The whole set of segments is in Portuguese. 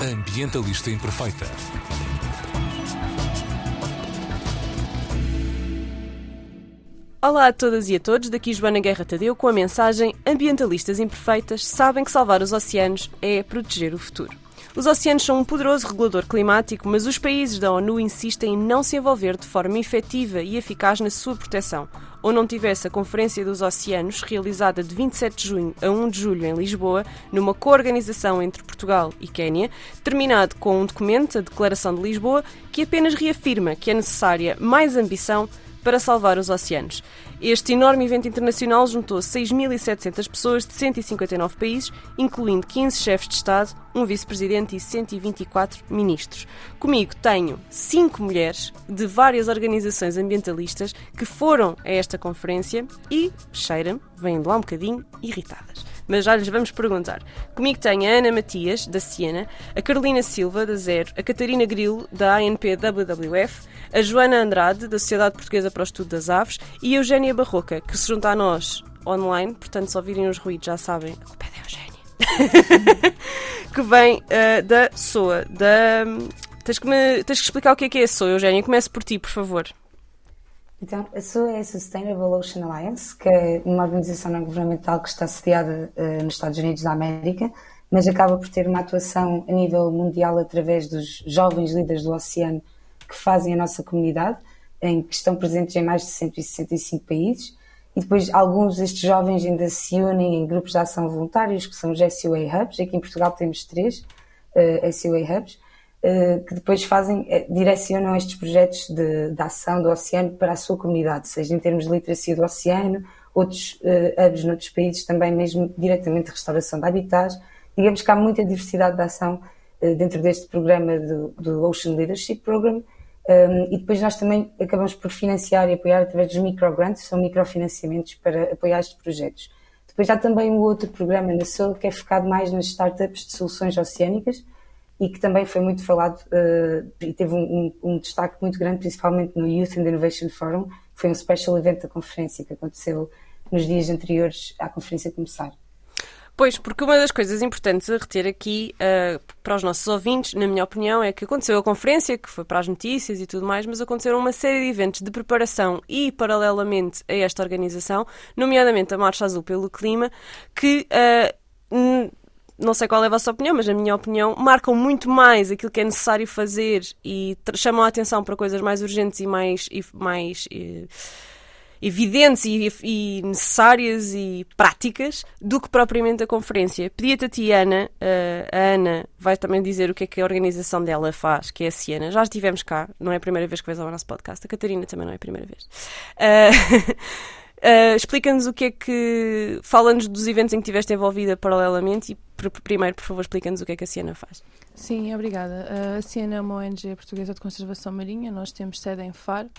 ambientalista imperfeita. Olá a todas e a todos, daqui Joana Guerra Tadeu com a mensagem Ambientalistas imperfeitas sabem que salvar os oceanos é proteger o futuro. Os oceanos são um poderoso regulador climático, mas os países da ONU insistem em não se envolver de forma efetiva e eficaz na sua proteção. Ou não tivesse a Conferência dos Oceanos, realizada de 27 de junho a 1 de julho em Lisboa, numa coorganização entre Portugal e Quénia, terminado com um documento, a Declaração de Lisboa, que apenas reafirma que é necessária mais ambição para salvar os oceanos. Este enorme evento internacional juntou 6.700 pessoas de 159 países, incluindo 15 chefes de Estado, um vice-presidente e 124 ministros. Comigo tenho cinco mulheres de várias organizações ambientalistas que foram a esta conferência e, cheira-me, vêm lá um bocadinho irritadas mas já lhes vamos perguntar. Comigo tenho a Ana Matias, da Siena, a Carolina Silva, da Zero, a Catarina Grilo, da ANP WWF, a Joana Andrade, da Sociedade Portuguesa para o Estudo das Aves, e a Eugénia Barroca, que se junta a nós online, portanto, se ouvirem os ruídos já sabem, a culpa é da Eugénia. que vem uh, da SOA, da... Tens que, me... Tens que explicar o que é que é a SOA, Eugénia. Comece por ti, por favor. Então, a SUA é a Sustainable Ocean Alliance, que é uma organização não governamental que está sediada uh, nos Estados Unidos da América, mas acaba por ter uma atuação a nível mundial através dos jovens líderes do oceano que fazem a nossa comunidade, em que estão presentes em mais de 165 países. E depois alguns destes jovens ainda se unem em grupos de ação voluntários, que são os SUA Hubs. Aqui em Portugal temos três uh, SUA Hubs eh, que depois fazem, eh, direcionam estes projetos de, de, ação do oceano para a sua comunidade, seja em termos de literacia do oceano, outros uh, hubs noutros países também mesmo diretamente de restauração de habitats. Digamos que há muita diversidade de ação dentro deste programa do, do Ocean Leadership Program um, e depois nós também acabamos por financiar e apoiar através dos microgrants, são microfinanciamentos para apoiar estes projetos. Depois há também um outro programa na SOL que é focado mais nas startups de soluções oceânicas, e que também foi muito falado uh, e teve um, um, um, destaque muito grande, principalmente no Youth and Innovation Forum, que foi um special event da conferência que aconteceu nos dias anteriores à conferência começar. Pois, porque uma das coisas importantes a reter aqui uh, para os nossos ouvintes, na minha opinião, é que aconteceu a conferência, que foi para as notícias e tudo mais, mas aconteceram uma série de eventos de preparação e, paralelamente a esta organização, nomeadamente a Marcha Azul pelo Clima, que uh, não sei qual é a vossa opinião, mas na minha opinião, marcam muito mais aquilo que é necessário fazer e chamam a atenção para coisas mais urgentes e mais, e, mais e, evidentes e, e, necessárias e práticas do que propriamente a conferência. Pedi-te a ti, Ana, uh, a Ana vai também dizer o que é que a organização dela faz, que é a Siena. Já estivemos cá, não é a primeira vez que vais ao nosso podcast, a Catarina também não é a primeira vez. Uh, Uh, Explica-nos o que é que. Fala-nos dos eventos em que estiveste envolvida paralelamente e, primeiro, por favor, explica-nos o que é que a Siena faz. Sim, obrigada. Uh, a Siena é uma ONG portuguesa de conservação marinha, nós temos sede em Faro.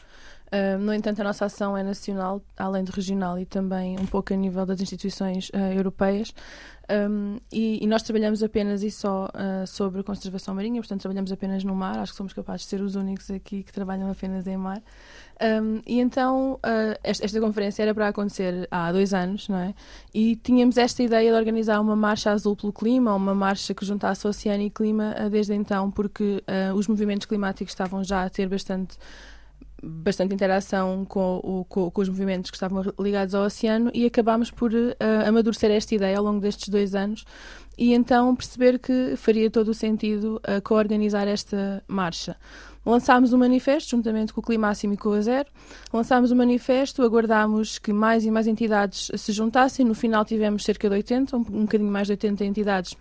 Uh, no entanto, a nossa ação é nacional, além de regional e também um pouco a nível das instituições europeias. Um, e, e, nós trabalhamos apenas e só uh, sobre conservação marinha, portanto, trabalhamos apenas no mar. Acho que somos capazes de ser os únicos aqui que trabalham apenas em mar. Um, e então, uh, esta, esta, conferência era para acontecer há dois anos, não é? E tínhamos esta ideia de organizar uma marcha azul pelo clima, uma marcha que juntasse oceano e clima uh, desde então, porque os movimentos climáticos estavam já a ter bastante bastante interação com, o, com, com, os movimentos que estavam ligados ao oceano e acabámos por uh, amadurecer esta ideia ao longo destes dois anos e então perceber que faria todo o sentido uh, co-organizar esta marcha. Lançámos o um manifesto, juntamente com o Climáximo e com a Zero. Lançámos o um manifesto, aguardámos que mais e mais entidades se juntassem. No final tivemos cerca de 80, um, um bocadinho mais de 80 entidades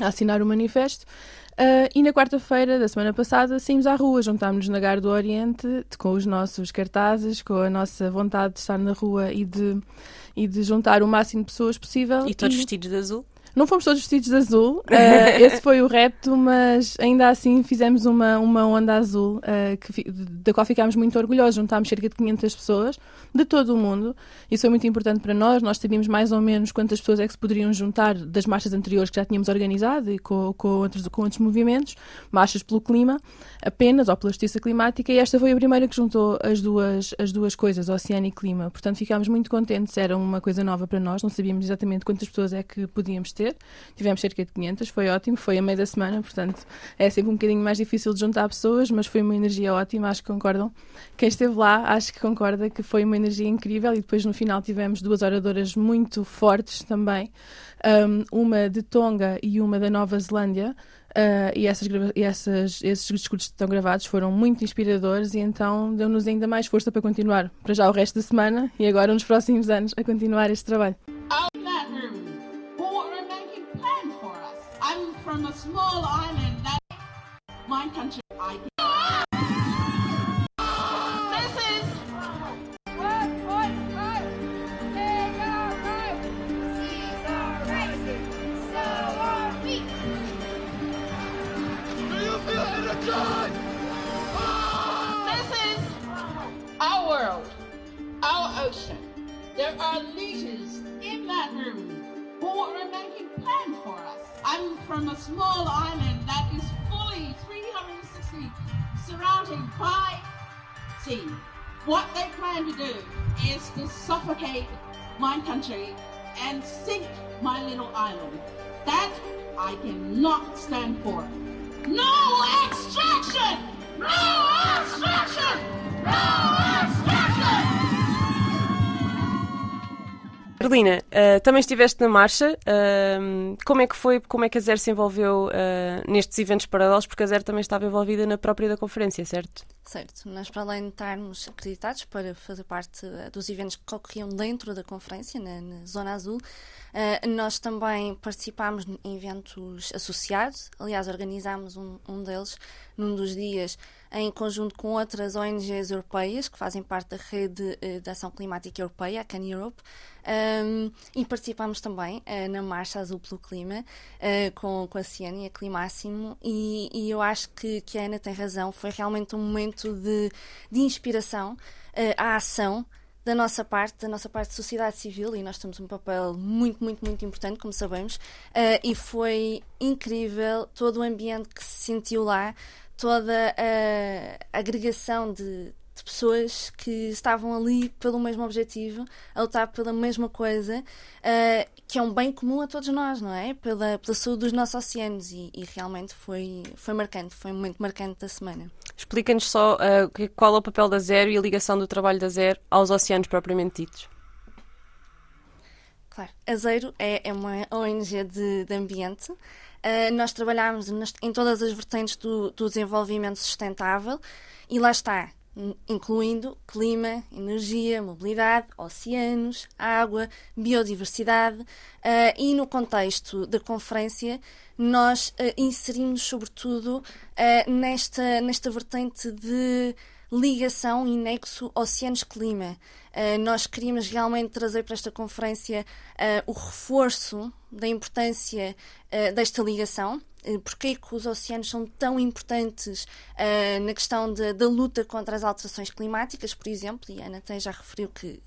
a assinar o manifesto. Uh, e na quarta-feira da semana passada saímos à rua, juntámos-nos na Gar do Oriente com os nossos cartazes, com a nossa vontade de estar na rua e de, e de juntar o máximo de pessoas possível. E todos e... vestidos de azul? Não fomos todos vestidos de azul, uh, esse foi o repto, mas ainda assim fizemos uma, uma onda azul uh, que, da qual ficámos muito orgulhosos. Juntámos cerca de 500 pessoas de todo o mundo. Isso foi muito importante para nós. Nós sabíamos mais ou menos quantas pessoas é que se poderiam juntar das marchas anteriores que já tínhamos organizado e com, com, outros, com outros movimentos, marchas pelo clima apenas, ou pela justiça climática, e esta foi a primeira que juntou as duas, as duas coisas, oceano e clima. Portanto, ficámos muito contentes. Era uma coisa nova para nós, não sabíamos exatamente quantas pessoas é que podíamos ter. Tivemos cerca de 500, foi ótimo, foi a meio da semana, portanto é sempre um bocadinho mais difícil de juntar pessoas, mas foi uma energia ótima, acho que concordam. Quem esteve lá, acho que concorda que foi uma energia incrível e depois no final tivemos duas oradoras muito fortes também, uma de Tonga e uma da Nova Zelândia. Uh, e, essas, e essas, esses discursos que estão gravados foram muito inspiradores e então deu-nos ainda mais força para continuar para já o resto da semana e agora nos próximos anos a continuar este trabalho. There are leaders in that room who are making plans for us. I'm from a small island that is fully 360 surrounded by sea. What they plan to do is to suffocate my country and sink my little island. That I cannot stand for. No extraction! No extraction! No extraction! Carolina, uh, também estiveste na marcha. Uh, como é que foi, como é que a Zero se envolveu uh, nestes eventos paralelos? Porque a Zero também estava envolvida na própria da conferência, certo? Certo. Nós, para além de estarmos acreditados para fazer parte dos eventos que ocorriam dentro da conferência, na, na Zona Azul, nós também participámos em eventos associados. Aliás, organizámos um, um deles num dos dias em conjunto com outras ONGs europeias que fazem parte da rede eh, de ação climática europeia, a Can Europe, um, e participámos também uh, na Marcha Azul pelo Clima uh, com, com a Ciane e a Climáximo, e, e, eu acho que, que a Ana tem razão, foi realmente um momento de, de inspiração uh, à ação da nossa parte, da nossa parte de sociedade civil, e nós temos um papel muito, muito, muito importante, como sabemos, uh, e foi incrível todo o ambiente que se sentiu lá, toda a agregação de, de pessoas que estavam ali pelo mesmo objetivo, a lutar pela mesma coisa, uh, que é um bem comum a todos nós, não é? Pela, pela saúde dos nossos oceanos e, e realmente foi, foi marcante, foi um momento marcante da semana. Explica-nos só uh, qual é o papel da Zero e a ligação do trabalho da Zero aos oceanos propriamente ditos. Claro, a Zero é, é uma ONG de, de ambiente Uh, nós trabalhamos em todas as vertentes do, do desenvolvimento sustentável e lá está, incluindo clima, energia, mobilidade, oceanos, água, biodiversidade. Uh, e no contexto da conferência, nós uh, inserimos, sobretudo, uh, nesta, nesta vertente de ligação e nexo oceanos-clima. Nós queríamos realmente trazer para esta conferência o reforço da importância desta ligação. Uh, porque é que os oceanos são tão importantes na questão de, da luta contra as alterações climáticas, por exemplo, e a Ana até já referiu que,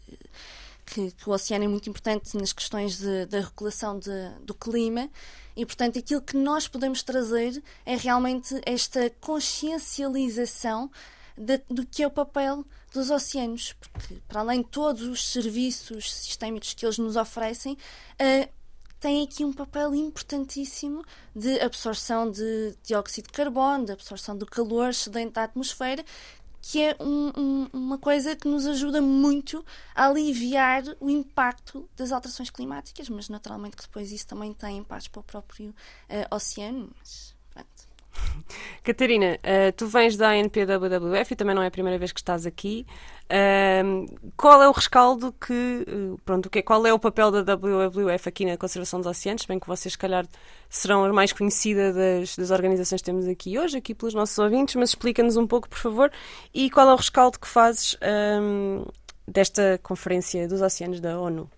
que, que, o oceano é muito importante nas questões da regulação de, do clima, e portanto aquilo que nós podemos trazer é realmente esta consciencialização de, do que é o papel dos oceanos, porque para além de todos os serviços sistémicos que eles nos oferecem, uh, tem aqui um papel importantíssimo de absorção de dióxido de carbono, de absorção do calor excedente da atmosfera, que é um, um, uma coisa que nos ajuda muito a aliviar o impacto das alterações climáticas, mas naturalmente que depois isso também tem impactos para o próprio uh, oceano. Mas. Catarina, uh, tu vens da ANPWWF e também não é a primeira vez que estás aqui. Uh, qual é o rescaldo que. Uh, pronto, que, qual é o papel da WWF aqui na conservação dos oceanos? Bem que vocês, se calhar, serão a mais conhecida das, das organizações que temos aqui hoje, aqui pelos nossos ouvintes, mas explica-nos um pouco, por favor. E qual é o rescaldo que fazes desta Conferência dos Oceanos da ONU?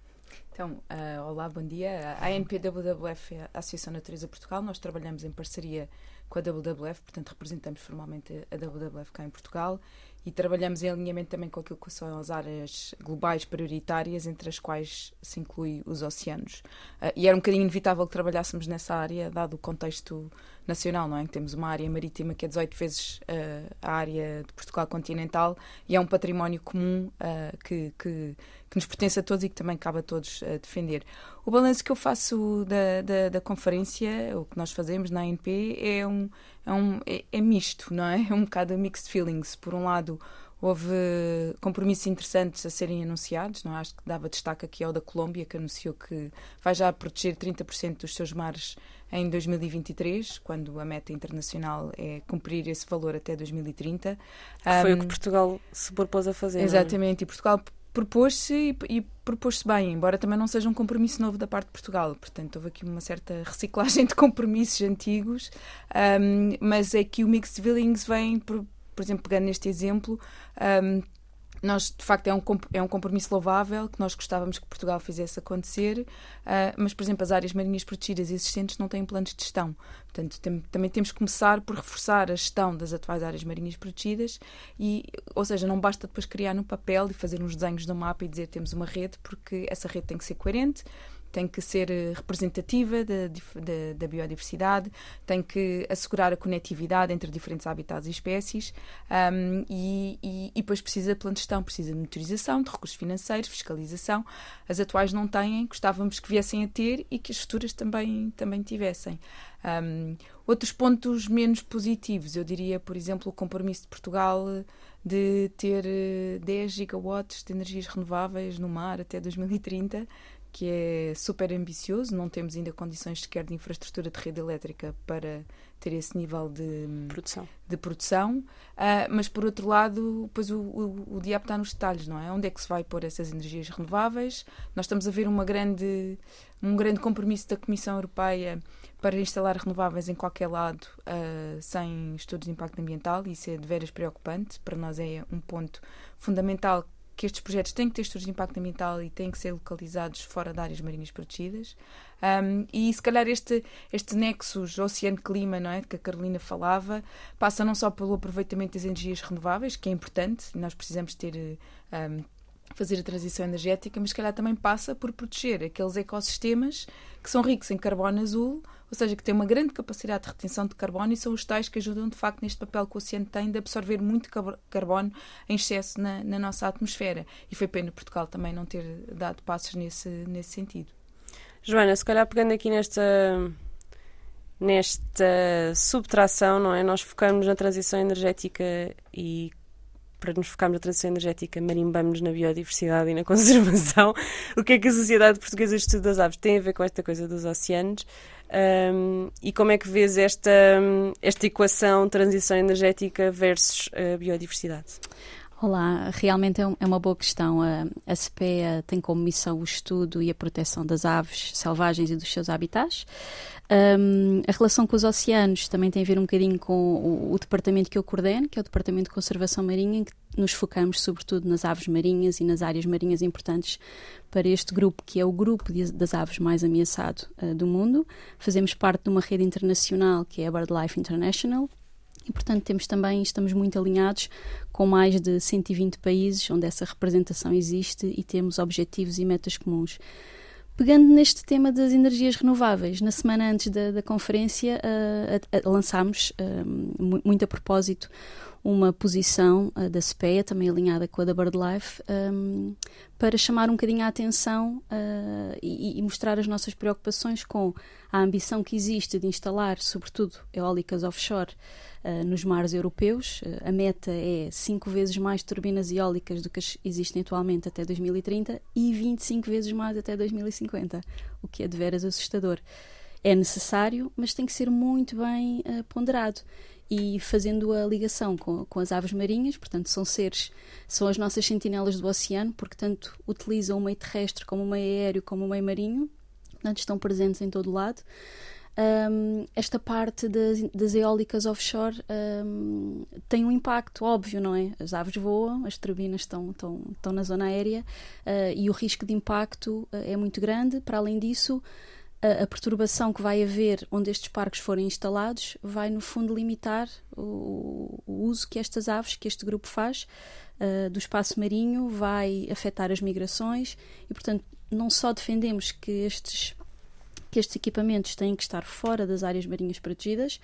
Então, uh, olá, bom dia. A ANPWWF é a Associação Natureza Portugal. Nós trabalhamos em parceria com a WWF, portanto representamos formalmente a WWF cá em Portugal e trabalhamos em alinhamento também com aquilo que são as áreas globais prioritárias, entre as quais se inclui os oceanos. Uh, e era um bocadinho inevitável que trabalhássemos nessa área, dado o contexto nacional, não é? Temos uma área marítima que é 18 vezes uh, a área de Portugal continental e é um património comum uh, que, que, que nos pertence a todos e que também cabe a todos uh, defender. O balanço que eu faço da, da, da, conferência, o que nós fazemos na ANP, é, um, é, um, é, é misto, não é? É um bocado mixed feelings. Por um lado, houve compromissos interessantes a serem anunciados. Não é? Acho que dava destaque aqui ao da Colômbia, que anunciou que vai já proteger 30% dos seus mares em 2023, quando a meta internacional é cumprir esse valor até 2030. Que foi um, o que Portugal se propôs a fazer. É? Exatamente, é? e Portugal propôs-se e, e propôs-se bem, embora também não seja um compromisso novo da parte de Portugal. Portanto, houve aqui uma certa reciclagem de compromissos antigos, um, mas é que o Mixed Feelings vem, por, por exemplo, pegando neste exemplo, um, nós, de facto, é um, é um compromisso louvável que nós gostávamos que Portugal fizesse acontecer, uh, mas, por exemplo, as áreas marinhas protegidas existentes não têm planos de gestão. Portanto, tem, também temos que começar por reforçar a gestão das atuais áreas marinhas protegidas, e, ou seja, não basta depois criar no papel e fazer uns desenhos no mapa e dizer temos uma rede, porque essa rede tem que ser coerente tem que ser eh, representativa da, da, da, biodiversidade, tem que assegurar a conectividade entre diferentes habitats e espécies um, e, e, e, depois precisa de gestão, precisa de monitorização, de recursos financeiros, fiscalização. As atuais não têm, gostávamos que viessem a ter e que as futuras também, também tivessem. Um, outros pontos menos positivos, eu diria, por exemplo, o compromisso de Portugal de ter 10 eh, gigawatts de energias renováveis no mar até 2030 que é super ambicioso, não temos ainda condições sequer de infraestrutura de rede elétrica para ter esse nível de produção. De produção. Uh, mas, por outro lado, pois o, o, o diabo está nos detalhes, não é? Onde é que se vai pôr essas energias renováveis? Nós estamos a ver uma grande, um grande compromisso da Comissão Europeia para instalar renováveis em qualquer lado uh, sem estudos de impacto ambiental isso é de veras preocupante. Para nós é um ponto fundamental que estes projetos têm que ter estudos de impacto ambiental e têm que ser localizados fora de áreas marinhas protegidas. Um, e se calhar este, este nexus oceano-clima, não é, que a Carolina falava, passa não só pelo aproveitamento das energias renováveis, que é importante, nós precisamos ter um, fazer a transição energética, mas se calhar também passa por proteger aqueles ecossistemas que são ricos em carbono azul, ou seja, que têm uma grande capacidade de retenção de carbono e são os tais que ajudam de facto neste papel que o oceano tem de absorver muito carbono em excesso na, na nossa atmosfera. E foi pena Portugal também não ter dado passos nesse, nesse sentido. Joana, se calhar pegando aqui nesta nesta subtração, não é? Nós focamos na transição energética e para nos focarmos na transição energética, marimbamos na biodiversidade e na conservação. o que é que a Sociedade Portuguesa de Estudo das Aves tem a ver com esta coisa dos oceanos? Um, e como é que vês esta, esta equação transição energética versus a biodiversidade? Olá, realmente é, é uma boa questão. A, a CPEA tem como missão o estudo e a proteção das aves selvagens e dos seus habitats. Um, a relação com os oceanos também tem a ver um bocadinho com o, o, departamento que eu coordeno, que é o Departamento de Conservação Marinha, em que nos focamos sobretudo nas aves marinhas e nas áreas marinhas importantes para este grupo, que é o grupo de, das aves mais ameaçado uh, do mundo. Fazemos parte de uma rede internacional que é a BirdLife International, e, portanto, temos também, estamos muito alinhados com mais de 120 países onde essa representação existe e temos objetivos e metas comuns. Pegando neste tema das energias renováveis, na semana antes da, da conferência uh, uh, lançámos, uh, muito a propósito, uma posição uh, da CPEA, também alinhada com a da BirdLife, um, para chamar um bocadinho a atenção uh, e, e, mostrar as nossas preocupações com a ambição que existe de instalar, sobretudo, eólicas offshore uh, nos mares europeus. a meta é cinco vezes mais turbinas eólicas do que existem atualmente até 2030 e 25 vezes mais até 2050, o que é de veras assustador. É necessário, mas tem que ser muito bem ponderado e fazendo a ligação com, com as aves marinhas, portanto, são seres, são as nossas sentinelas do oceano, porque tanto utilizam o meio terrestre como o meio aéreo como o meio marinho, portanto, estão presentes em todo lado. Um, esta parte das, das eólicas offshore um, tem um impacto óbvio, não é? As aves voam, as turbinas estão, estão, estão na zona aérea uh, e o risco de impacto uh, é muito grande. Para além disso, a, a, perturbação que vai haver onde estes parques forem instalados vai, no fundo, limitar o, o uso que estas aves, que este grupo faz uh, do espaço marinho, vai afetar as migrações e, portanto, não só defendemos que estes, que estes equipamentos têm que estar fora das áreas marinhas protegidas,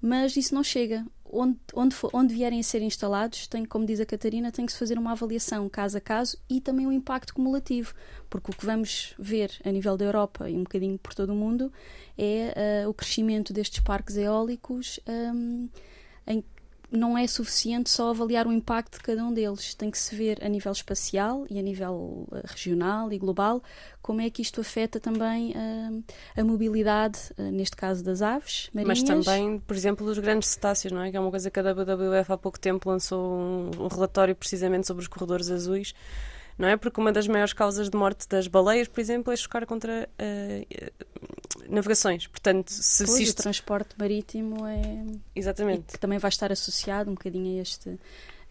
mas isso não chega. Onde, onde, onde vierem a ser instalados, tem, como diz a Catarina, tem que se fazer uma avaliação caso a caso e também o um impacto cumulativo, porque o que vamos ver a nível da Europa e um bocadinho por todo o mundo é uh, o crescimento destes parques eólicos um, não é suficiente só avaliar o impacto de cada um deles. Tem que se ver a nível espacial e a nível uh, regional e global como é que isto afeta também uh, a mobilidade, uh, neste caso das aves marinhas. Mas também, por exemplo, dos grandes cetáceos, não é? Que é uma coisa que a WWF há pouco tempo lançou um relatório precisamente sobre os corredores azuis não é? Porque uma das maiores causas de morte das baleias, por exemplo, é chocar contra uh, navegações. Portanto, se, pois, se isto... o transporte marítimo é. Exatamente. que também vai estar associado um bocadinho a, este,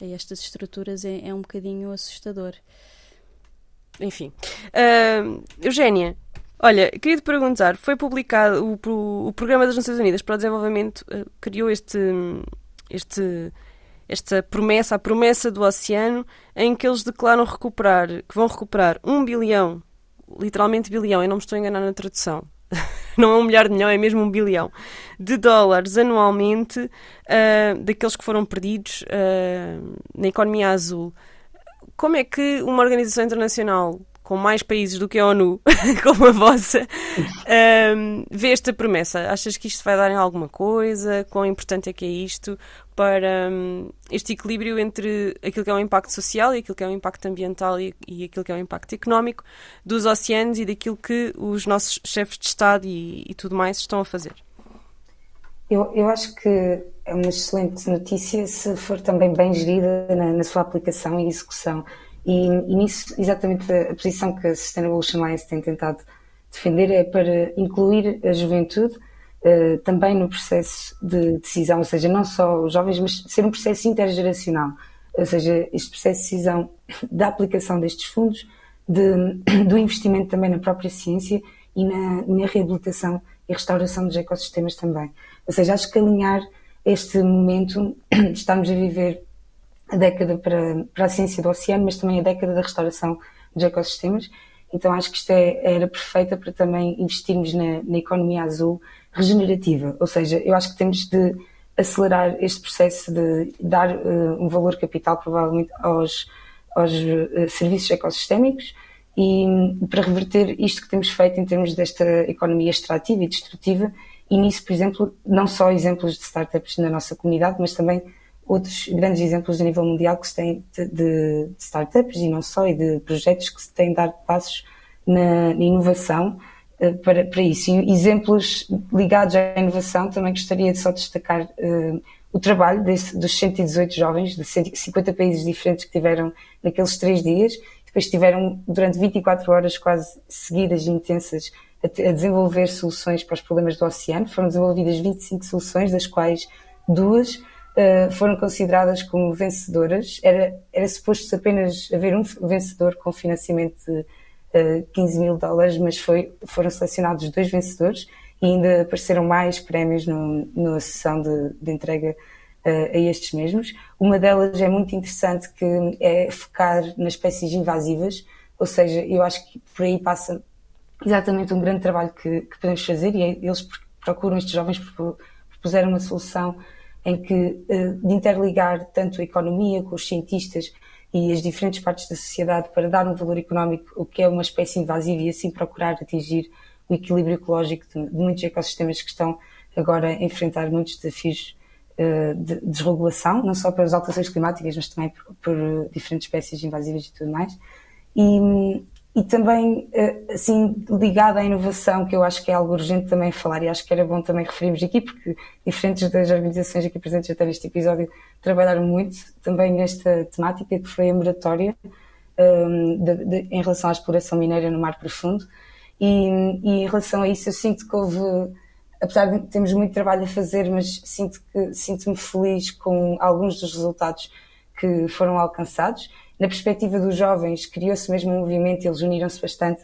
a estas estruturas, é, é um bocadinho assustador. Enfim. Uh, Eugénia, Olha, queria te perguntar: foi publicado o, o Programa das Nações Unidas para o Desenvolvimento, uh, criou este, este esta promessa, a promessa do oceano, em que eles declaram recuperar, que vão recuperar um bilhão, literalmente bilhão, eu não me estou a enganar na tradução, não é um milhar de milhão, é mesmo um bilhão de dólares anualmente uh, daqueles que foram perdidos uh, na economia azul. Como é que uma organização internacional com mais países do que a ONU, como a vossa, um, vê esta promessa? Achas que isto vai dar em alguma coisa? Quão importante é que é isto para um, este equilíbrio entre aquilo que é o impacto social e aquilo que é o impacto ambiental e, e aquilo que é o impacto económico dos oceanos e daquilo que os nossos chefes de Estado e, e tudo mais estão a fazer? Eu, eu acho que é uma excelente notícia se for também bem gerida na, na sua aplicação e execução e, e, nisso, exatamente a, a posição que a Sustainable Alliance tem tentado defender é para incluir a juventude uh, também no processo de decisão, ou seja, não só os jovens, mas ser um processo intergeracional, ou seja, este processo de decisão da aplicação destes fundos, de, do investimento também na própria ciência e na, na reabilitação e restauração dos ecossistemas também. Ou seja, acho que alinhar este momento, estamos a viver a década para, para a ciência do oceano, mas também a década da restauração dos ecossistemas. Então acho que isto é, era perfeita para também investirmos na, na, economia azul regenerativa. Ou seja, eu acho que temos de acelerar este processo de dar uh, um valor capital provavelmente aos, aos uh, serviços ecossistémicos e um, para reverter isto que temos feito em termos desta economia extrativa e destrutiva e nisso, por exemplo, não só exemplos de startups na nossa comunidade, mas também outros grandes exemplos a nível mundial que se têm de, de, startups e não só, e de projetos que se têm dado passos na, na inovação para, para isso. E exemplos ligados à inovação, também gostaria de só destacar uh, o trabalho desse, dos 118 jovens de 150 países diferentes que tiveram naqueles três dias, depois tiveram durante 24 horas quase seguidas e intensas a, a desenvolver soluções para os problemas do oceano. Foram desenvolvidas 25 soluções, das quais duas uh, foram consideradas como vencedoras. Era, era suposto apenas haver um vencedor com financiamento de uh, eh, 15 mil dólares, mas foi, foram selecionados dois vencedores e ainda apareceram mais prémios no, na sessão de, de entrega uh, a estes mesmos. Uma delas é muito interessante, que é focar nas espécies invasivas, ou seja, eu acho que por aí passa exatamente um grande trabalho que, que podemos fazer e é, eles procuram, estes jovens propuseram uma solução em que eh, de interligar tanto a economia com os cientistas e as diferentes partes da sociedade para dar um valor económico, o que é uma espécie invasiva, e assim procurar atingir o equilíbrio ecológico de, muitos ecossistemas que estão agora a enfrentar muitos desafios uh, de desregulação, não só pelas alterações climáticas, mas também por, por diferentes espécies invasivas e tudo mais. E, e também, eh, assim, ligada à inovação, que eu acho que é algo urgente também falar, e acho que era bom também referirmos aqui, porque diferentes das organizações aqui presentes até neste episódio trabalharam muito também nesta temática, que foi a moratória um, de, de, em relação à exploração mineira no mar profundo. E, e, em relação a isso, eu sinto que houve, apesar de termos muito trabalho a fazer, mas sinto que sinto-me feliz com alguns dos resultados que foram alcançados na perspectiva dos jovens, criou-se mesmo um movimento, eles uniram-se bastante.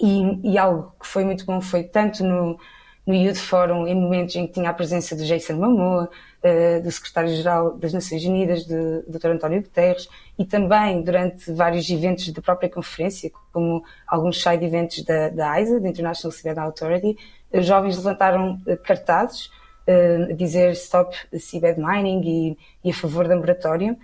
E, e, algo que foi muito bom foi tanto no, no Youth Forum, em momentos em que tinha a presença do Jason Momoa, uh, do secretário-geral das Nações Unidas, do Dr. António Guterres, e também durante vários eventos da própria conferência, como alguns side events da, da ISA, da International Civil Authority, os jovens levantaram uh, cartazes uh, a dizer stop seabed mining e, e, a favor da moratória.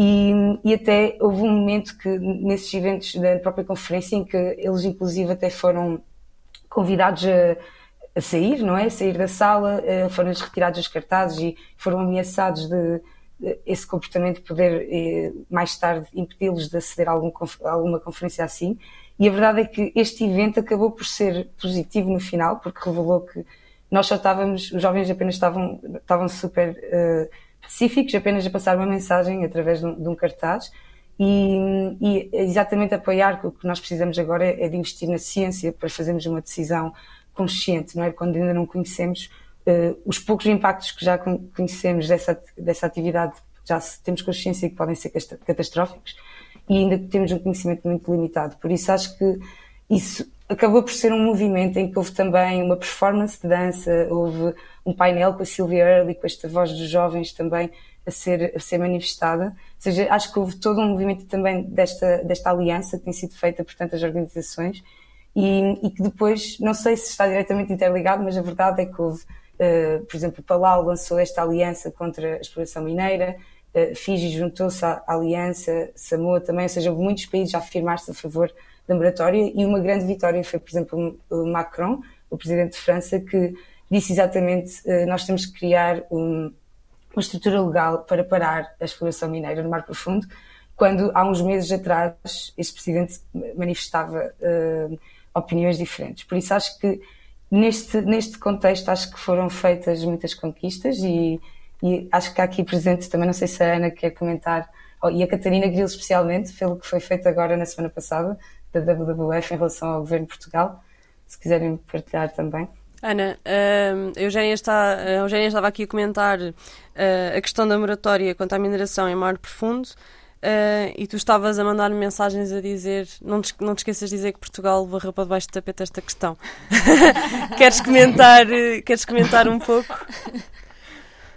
E, e, até houve um momento que, nesses eventos da própria conferência, em que eles, inclusive, até foram convidados a, a sair, não é? A sair da sala, uh, foram-lhes retirados os cartazes e foram ameaçados de, de esse comportamento poder, eh, mais tarde, impedi-los de aceder a, algum, a alguma conferência assim. E a verdade é que este evento acabou por ser positivo no final, porque revelou que nós só estávamos, os jovens apenas estavam, estavam super uh, pacíficos, apenas a passar uma mensagem através de um, de um cartaz. E, e, exatamente apoiar que o que nós precisamos agora é, é, de investir na ciência para fazermos uma decisão consciente, não é? Quando ainda não conhecemos uh, os poucos impactos que já conhecemos dessa, dessa atividade, já temos consciência que podem ser catastróficos e ainda temos um conhecimento muito limitado. Por isso acho que isso acabou por ser um movimento em que houve também uma performance de dança, houve um painel com a Sylvia Early, com esta voz dos jovens também a ser, a ser manifestada. Ou seja, acho que houve todo um movimento também desta, desta aliança que tem sido feita por tantas organizações e, e que depois, não sei se está diretamente interligado, mas a verdade é que houve, uh, por exemplo, Palau lançou esta aliança contra a exploração mineira, uh, Fiji juntou-se à aliança, Samoa também, ou seja, houve muitos países a afirmar-se a favor da moratória e uma grande vitória foi, por exemplo, o Macron, o presidente de França, que disse exatamente uh, nós temos que criar um, uma estrutura legal para parar a exploração mineira no Mar Profundo, quando há uns meses atrás este presidente manifestava uh, opiniões diferentes. Por isso acho que neste, neste contexto acho que foram feitas muitas conquistas e, e acho que há aqui presente também, não sei se a Ana quer comentar, oh, e a Catarina Grilo especialmente, pelo que foi feito agora na semana passada, da WWF em relação ao governo de Portugal, se quiserem partilhar também. Ana, uh, a, Eugénia está, a Eugénia estava aqui a comentar uh, a questão da moratória quanto à mineração em mar profundo uh, e tu estavas a mandar mensagens a dizer não te, não te esqueças de dizer que Portugal varreu para debaixo do tapete esta questão. queres, comentar, queres comentar um pouco?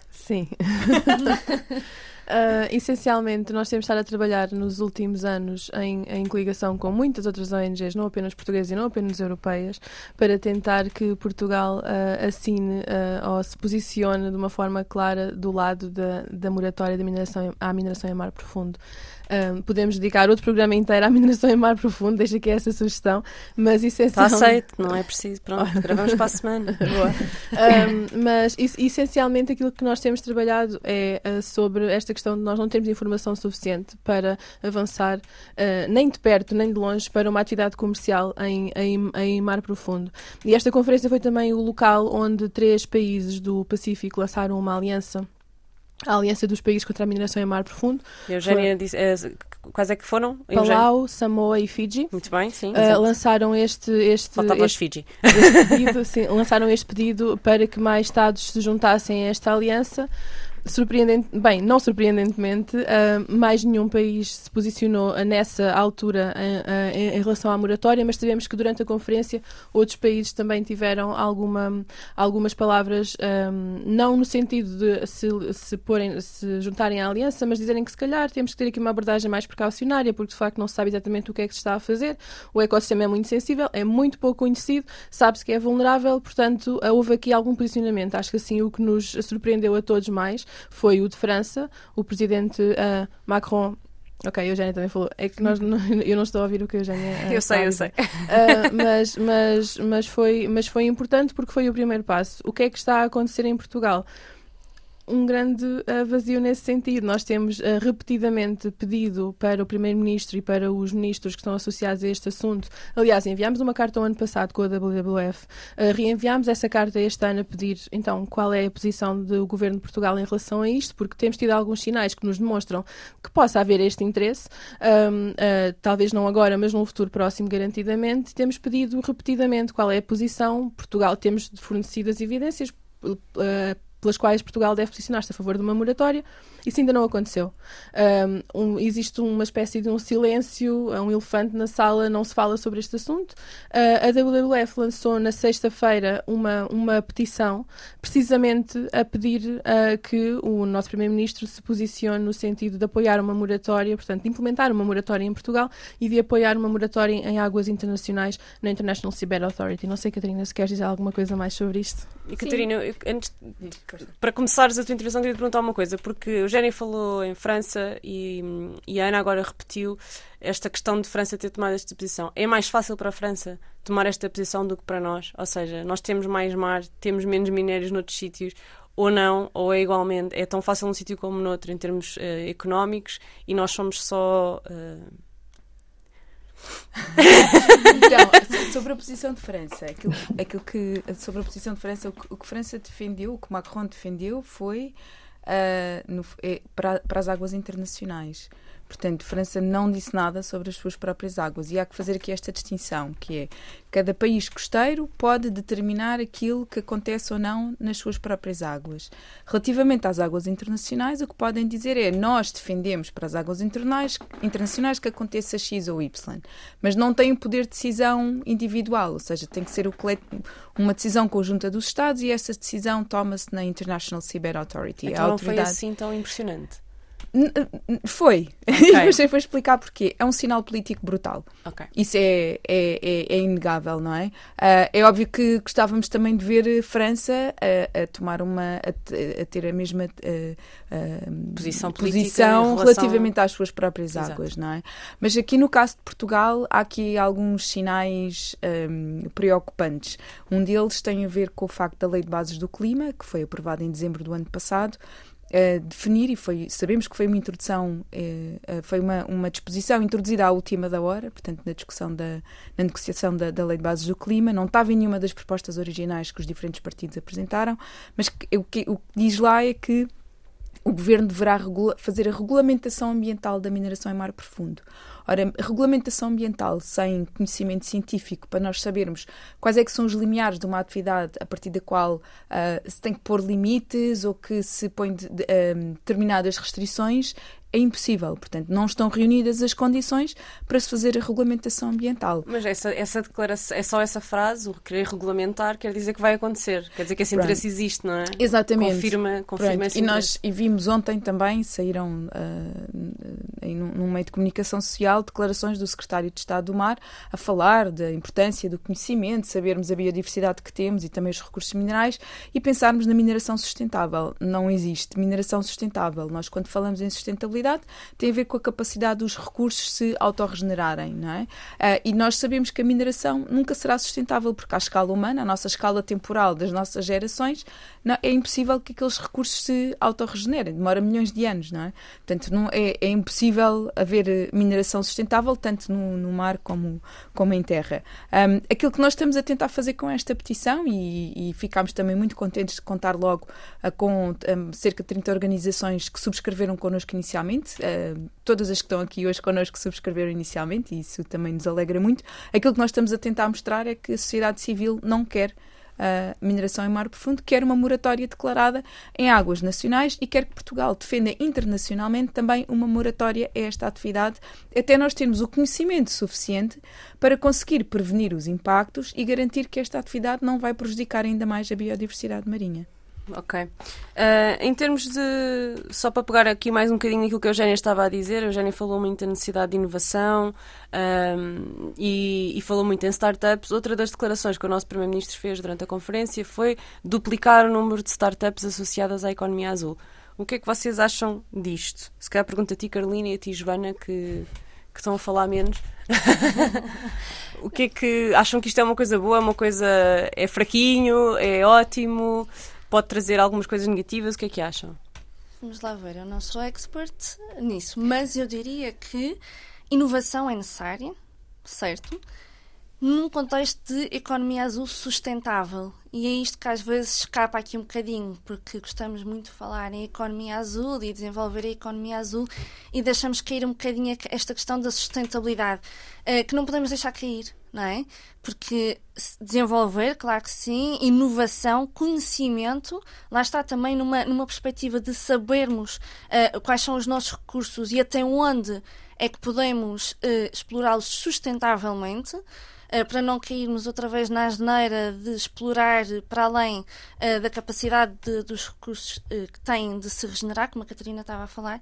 Sim. Uh, essencialmente, nós temos estado a trabalhar nos últimos anos em, em coligação com muitas outras ONGs, não apenas portuguesas e não apenas europeias, para tentar que Portugal uh, assine uh, ou se posicione de uma forma clara do lado da, da moratória da mineração, à mineração em mar profundo. Um, podemos dedicar outro programa inteiro à mineração em mar profundo, deixa aqui essa sugestão, mas é Está aceito, não é preciso, pronto, gravamos para a semana. um, mas essencialmente aquilo que nós temos trabalhado é uh, sobre esta questão de nós não termos informação suficiente para avançar uh, nem de perto nem de longe para uma atividade comercial em, em, em mar profundo. E esta conferência foi também o local onde três países do Pacífico lançaram uma aliança a Aliança dos Países contra a Mineração em Mar Profundo. Eugénia disse, é, quais é que foram? Palau, Samoa e Fiji. Muito bem, sim. Uh, lançaram este... este Faltava este, Fiji. Este pedido, sim, lançaram este pedido para que mais Estados se juntassem a esta aliança surpreendente, bem, não surpreendentemente, uh, mais nenhum país se posicionou nessa altura em, em, relação à moratória, mas sabemos que durante a conferência outros países também tiveram alguma, algumas palavras, um, não no sentido de se, se, porem, se juntarem à aliança, mas dizerem que se calhar temos que ter aqui uma abordagem mais precaucionária, porque de facto não se sabe exatamente o que é que se está a fazer. O ecossistema é muito sensível, é muito pouco conhecido, sabe-se que é vulnerável, portanto, houve aqui algum posicionamento. Acho que assim o que nos surpreendeu a todos mais foi o de França, o presidente uh, Macron Ok, a Eugénia também falou. É que nós não, eu não estou a ouvir o que a Eugénia. Uh, eu sei, eu sei. Uh, mas, mas, mas, foi, mas foi importante porque foi o primeiro passo. O que é que está a acontecer em Portugal? Um grande uh, vazio nesse sentido. Nós temos uh, repetidamente pedido para o Primeiro-Ministro e para os ministros que estão associados a este assunto. Aliás, enviámos uma carta o ano passado com a WWF, uh, reenviámos essa carta este ano a pedir então qual é a posição do Governo de Portugal em relação a isto, porque temos tido alguns sinais que nos demonstram que possa haver este interesse, um, talvez não agora, mas num futuro próximo, garantidamente. Temos pedido repetidamente qual é a posição. Portugal temos fornecido as evidências pelas quais Portugal deve posicionar-se a favor de uma moratória. Isso ainda não aconteceu. Um, existe uma espécie de um silêncio, um elefante na sala, não se fala sobre este assunto. Uh, a WWF lançou na sexta-feira uma, uma petição, precisamente a pedir uh, que o nosso Primeiro-Ministro se posicione no sentido de apoiar uma moratória, portanto, de implementar uma moratória em Portugal e de apoiar uma moratória em águas internacionais na International Seabed Authority. Não sei, Catarina, se queres dizer alguma coisa mais sobre isto. E, Catarina, antes para começares a tua intervenção, queria te perguntar uma coisa, porque o Jenny falou em França e, e a Ana agora repetiu esta questão de França ter tomado esta posição. É mais fácil para a França tomar esta posição do que para nós? Ou seja, nós temos mais mar, temos menos minérios noutros sítios, ou não, ou é igualmente, é tão fácil num sítio como noutro em termos uh, económicos e nós somos só. Uh... então, sobre a posição de França, aquilo, aquilo que, sobre a posição de França, o que, o que França defendeu, o que Macron defendeu foi uh, no, é, para, para as águas internacionais. Portanto, França não disse nada sobre as suas próprias águas. E há que fazer aqui esta distinção, que é cada país costeiro pode determinar aquilo que acontece ou não nas suas próprias águas. Relativamente às águas internacionais, o que podem dizer é nós defendemos para as águas internacionais, que aconteça X ou Y, mas não tem o poder de decisão individual, ou seja, tem que ser uma decisão conjunta dos Estados e essa decisão toma-se na International Seabed Authority. Então não foi assim tão impressionante. Foi. Okay. Mas vou explicar porquê. É um sinal político brutal. Okay. Isso é, é, é, é, inegável, não é? Uh, é óbvio que gostávamos também de ver França a, a tomar uma. A, a, ter a mesma uh, posição, posição relativamente às suas próprias Exato. águas, não é? Mas aqui no caso de Portugal há aqui alguns sinais um, preocupantes. Um deles tem a ver com o facto da Lei de Bases do Clima, que foi aprovada em dezembro do ano passado definir, e foi, sabemos que foi uma introdução, uh, foi uma, uma disposição introduzida à última da hora, portanto, na discussão da na negociação da, da Lei de Bases do Clima, não estava em nenhuma das propostas originais que os diferentes partidos apresentaram, mas que, o, que, o que diz lá é que o governo deverá fazer a regulamentação ambiental da mineração em mar profundo. Ora, regulamentação ambiental sem conhecimento científico para nós sabermos quais é que são os limiares de uma atividade a partir da qual uh, se tem que pôr limites ou que se põe de, de, uh, determinadas restrições é impossível. Portanto, não estão reunidas as condições para se fazer a regulamentação ambiental. Mas essa, essa declaração, é só essa frase, o querer regulamentar, quer dizer que vai acontecer. Quer dizer que esse interesse Pronto. existe, não é? Exatamente. Confirma, confirma esse E nós e vimos ontem também, saíram uh, em, num meio de comunicação social, declarações do secretário de Estado do Mar a falar da importância do conhecimento, sabermos a biodiversidade que temos e também os recursos minerais e pensarmos na mineração sustentável. Não existe mineração sustentável. Nós, quando falamos em sustentabilidade, tem a ver com a capacidade dos recursos se autorregenerarem, não é? Uh, e nós sabemos que a mineração nunca será sustentável, porque à escala humana, a nossa escala temporal das nossas gerações, não, é impossível que aqueles recursos se autorregenerem, demora milhões de anos, não é? Portanto, não, é, é impossível haver eh, mineração sustentável, tanto no, no mar como, como em terra. Um, aquilo que nós estamos a tentar fazer com esta petição, e, e ficámos também muito contentes de contar logo uh, com um, cerca de 30 organizações que subscreveram connosco inicialmente, inicialmente, uh, todas as que estão aqui hoje connosco subscreveram inicialmente, e isso também nos alegra muito. Aquilo que nós estamos a tentar mostrar é que a sociedade civil não quer uh, mineração em mar profundo, quer uma moratória declarada em águas nacionais e quer que Portugal defenda internacionalmente também uma moratória a esta atividade, até nós termos o conhecimento suficiente para conseguir prevenir os impactos e garantir que esta atividade não vai prejudicar ainda mais a biodiversidade marinha. Ok. Uh, em termos de. Só para pegar aqui mais um bocadinho aquilo que a Eugénia estava a dizer, a Eugénia falou muito da necessidade de inovação um, e, e, falou muito em startups. Outra das declarações que o nosso Primeiro-Ministro fez durante a conferência foi duplicar o número de startups associadas à economia azul. O que é que vocês acham disto? Se calhar pergunto a ti, Carolina, e a ti, Joana, que, que estão a falar menos. o que é que acham que isto é uma coisa boa, uma coisa é fraquinho, é ótimo? Pode trazer algumas coisas negativas. O que é que acham? Vamos lá ver, eu não sou expert nisso, mas eu diria que inovação é necessária, certo? Num contexto de economia azul sustentável. E é isto que às vezes escapa aqui um bocadinho, porque gostamos muito de falar em economia azul e desenvolver a economia azul e deixamos cair um bocadinho esta questão da sustentabilidade, eh, que não podemos deixar cair não é? Porque desenvolver, claro que sim, inovação, conhecimento, lá está também numa, numa perspectiva de sabermos uh, quais são os nossos recursos e até onde é que podemos uh, explorá-los sustentavelmente. Uh, para não cairmos outra vez na asneira de explorar para além uh, da capacidade de, dos recursos uh, que têm de se regenerar, como a Catarina estava a falar.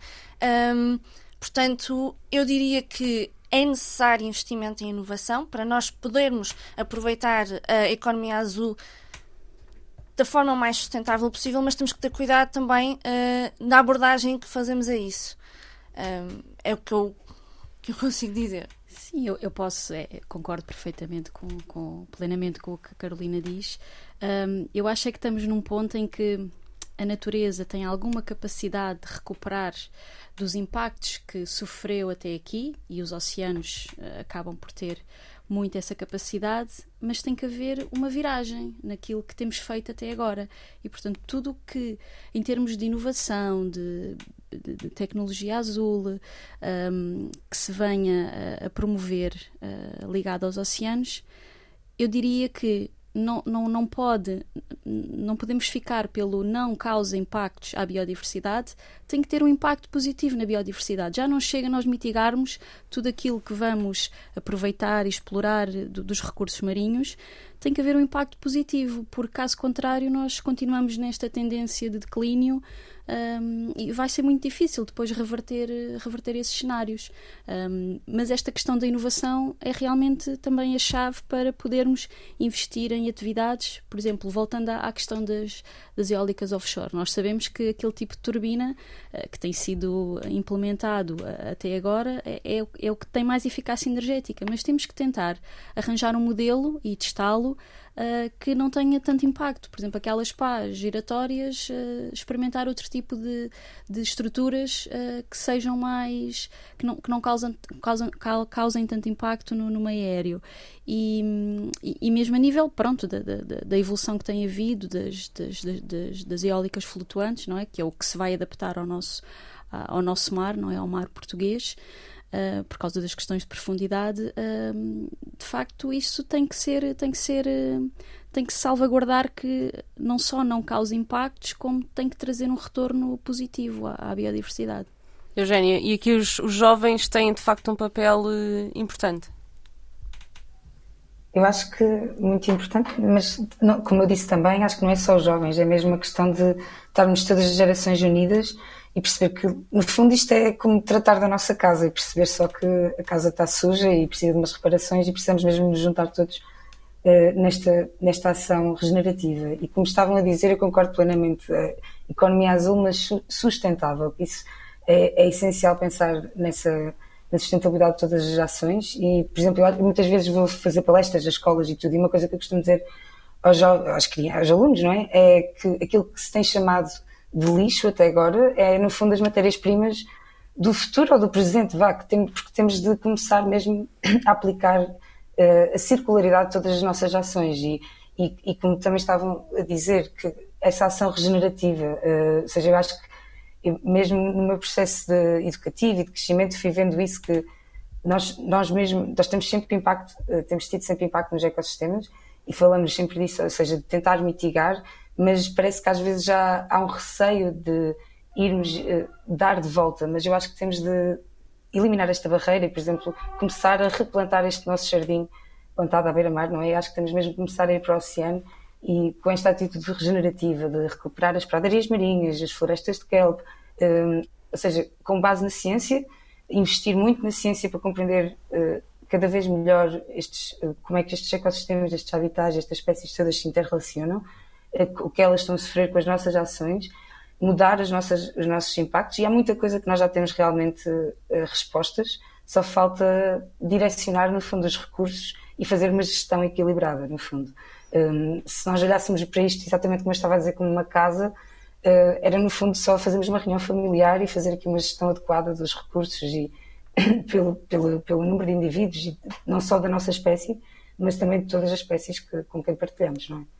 Um, portanto, eu diria que é necessário investimento em inovação para nós podermos aproveitar a economia azul da forma mais sustentável possível, mas temos que ter cuidado também uh, na abordagem que fazemos a isso. Um, é o que eu, que eu consigo dizer. Sim, eu, eu posso, é, concordo perfeitamente com, com, plenamente com o que a Carolina diz. Um, eu acho é que estamos num ponto em que a natureza tem alguma capacidade de recuperar dos impactos que sofreu até aqui, e os oceanos uh, acabam por ter muito essa capacidade, mas tem que haver uma viragem naquilo que temos feito até agora. E, portanto, tudo que, em termos de inovação, de, de, de tecnologia azul, um, que se venha a, a promover uh, ligado aos oceanos, eu diria que não, não, não pode, não podemos ficar pelo não causa impactos à biodiversidade, tem que ter um impacto positivo na biodiversidade. Já não chega nós mitigarmos tudo aquilo que vamos aproveitar e explorar do, dos recursos marinhos, tem que haver um impacto positivo, porque caso contrário nós continuamos nesta tendência de declínio um, e vai ser muito difícil depois reverter, reverter esses cenários. Um, mas esta questão da inovação é realmente também a chave para podermos investir em atividades, por exemplo, voltando à, à questão das, das eólicas offshore. Nós sabemos que aquele tipo de turbina uh, que tem sido implementado uh, até agora é, é, é o que tem mais eficácia energética, mas temos que tentar arranjar um modelo e testá-lo uh, que não tenha tanto impacto. Por exemplo, aquelas pás giratórias, uh, experimentar outro tipo de, de estruturas uh, que sejam mais. que não, que não causam, causam, causem tanto impacto no, no meio aéreo. E, e, mesmo a nível, pronto, da, da, da evolução que tem havido das, das, das, das eólicas flutuantes, não é? Que é o que se vai adaptar ao nosso, ao nosso mar, não é? Ao mar português uh, por causa das questões de profundidade, uh, de facto isso tem que ser, tem que ser, uh, tem que se salvaguardar que não só não cause impactos, como tem que trazer um retorno positivo à, à biodiversidade. Eugénia, e aqui os, os, jovens têm de facto um papel importante? Eu acho que muito importante, mas não, como eu disse também, acho que não é só os jovens, é mesmo uma questão de estarmos todas as gerações unidas e perceber que, no fundo, isto é como tratar da nossa casa e perceber só que a casa está suja e precisa de umas reparações e precisamos mesmo nos juntar todos uh, nesta, nesta ação regenerativa. E como estavam a dizer, eu concordo plenamente, a economia azul, mas sustentável. Isso é, é essencial pensar nessa na sustentabilidade de todas as ações e, por exemplo, eu muitas vezes vou fazer palestras às escolas e tudo, e uma coisa que eu costumo dizer aos, aos, aos alunos, não é? É que aquilo que se tem chamado de lixo até agora é, no fundo, as matérias-primas do futuro ou do presente, vá, que temos, porque temos de começar mesmo a aplicar uh, a circularidade de todas as nossas ações. E, e, e, como também estavam a dizer, que essa ação regenerativa, uh, ou seja, eu acho que eu, mesmo no meu processo de educativo e de crescimento fui vendo isso que nós, nós mesmo, nós temos sempre impacto, uh, temos tido sempre impacto nos ecossistemas e falamos sempre disso, ou seja, de tentar mitigar, mas parece que às vezes já há um receio de irmos uh, dar de volta, mas eu acho que temos de eliminar esta barreira e, por exemplo, começar a replantar este nosso jardim plantado à beira-mar, não é? Acho que temos mesmo de começar a ir para o oceano e com esta atitude regenerativa de recuperar as pradarias marinhas, as florestas de kelp, um, ou seja, com base na ciência, investir muito na ciência para compreender uh, cada vez melhor estes, uh, como é que estes ecossistemas, estes habitats, estas espécies todas se interrelacionam o que elas estão a sofrer com as nossas ações, mudar as nossas, os nossos impactos. E há muita coisa que nós já temos realmente uh, respostas, só falta direcionar, no fundo, os recursos e fazer uma gestão equilibrada, no fundo. Um, se nós olhássemos para isto exatamente como eu estava a dizer, como uma casa, uh, era no fundo só fazermos uma reunião familiar e fazer aqui uma gestão adequada dos recursos e pelo, pelo, pelo número de indivíduos, e não só da nossa espécie, mas também de todas as espécies que, com quem partilhamos, não é?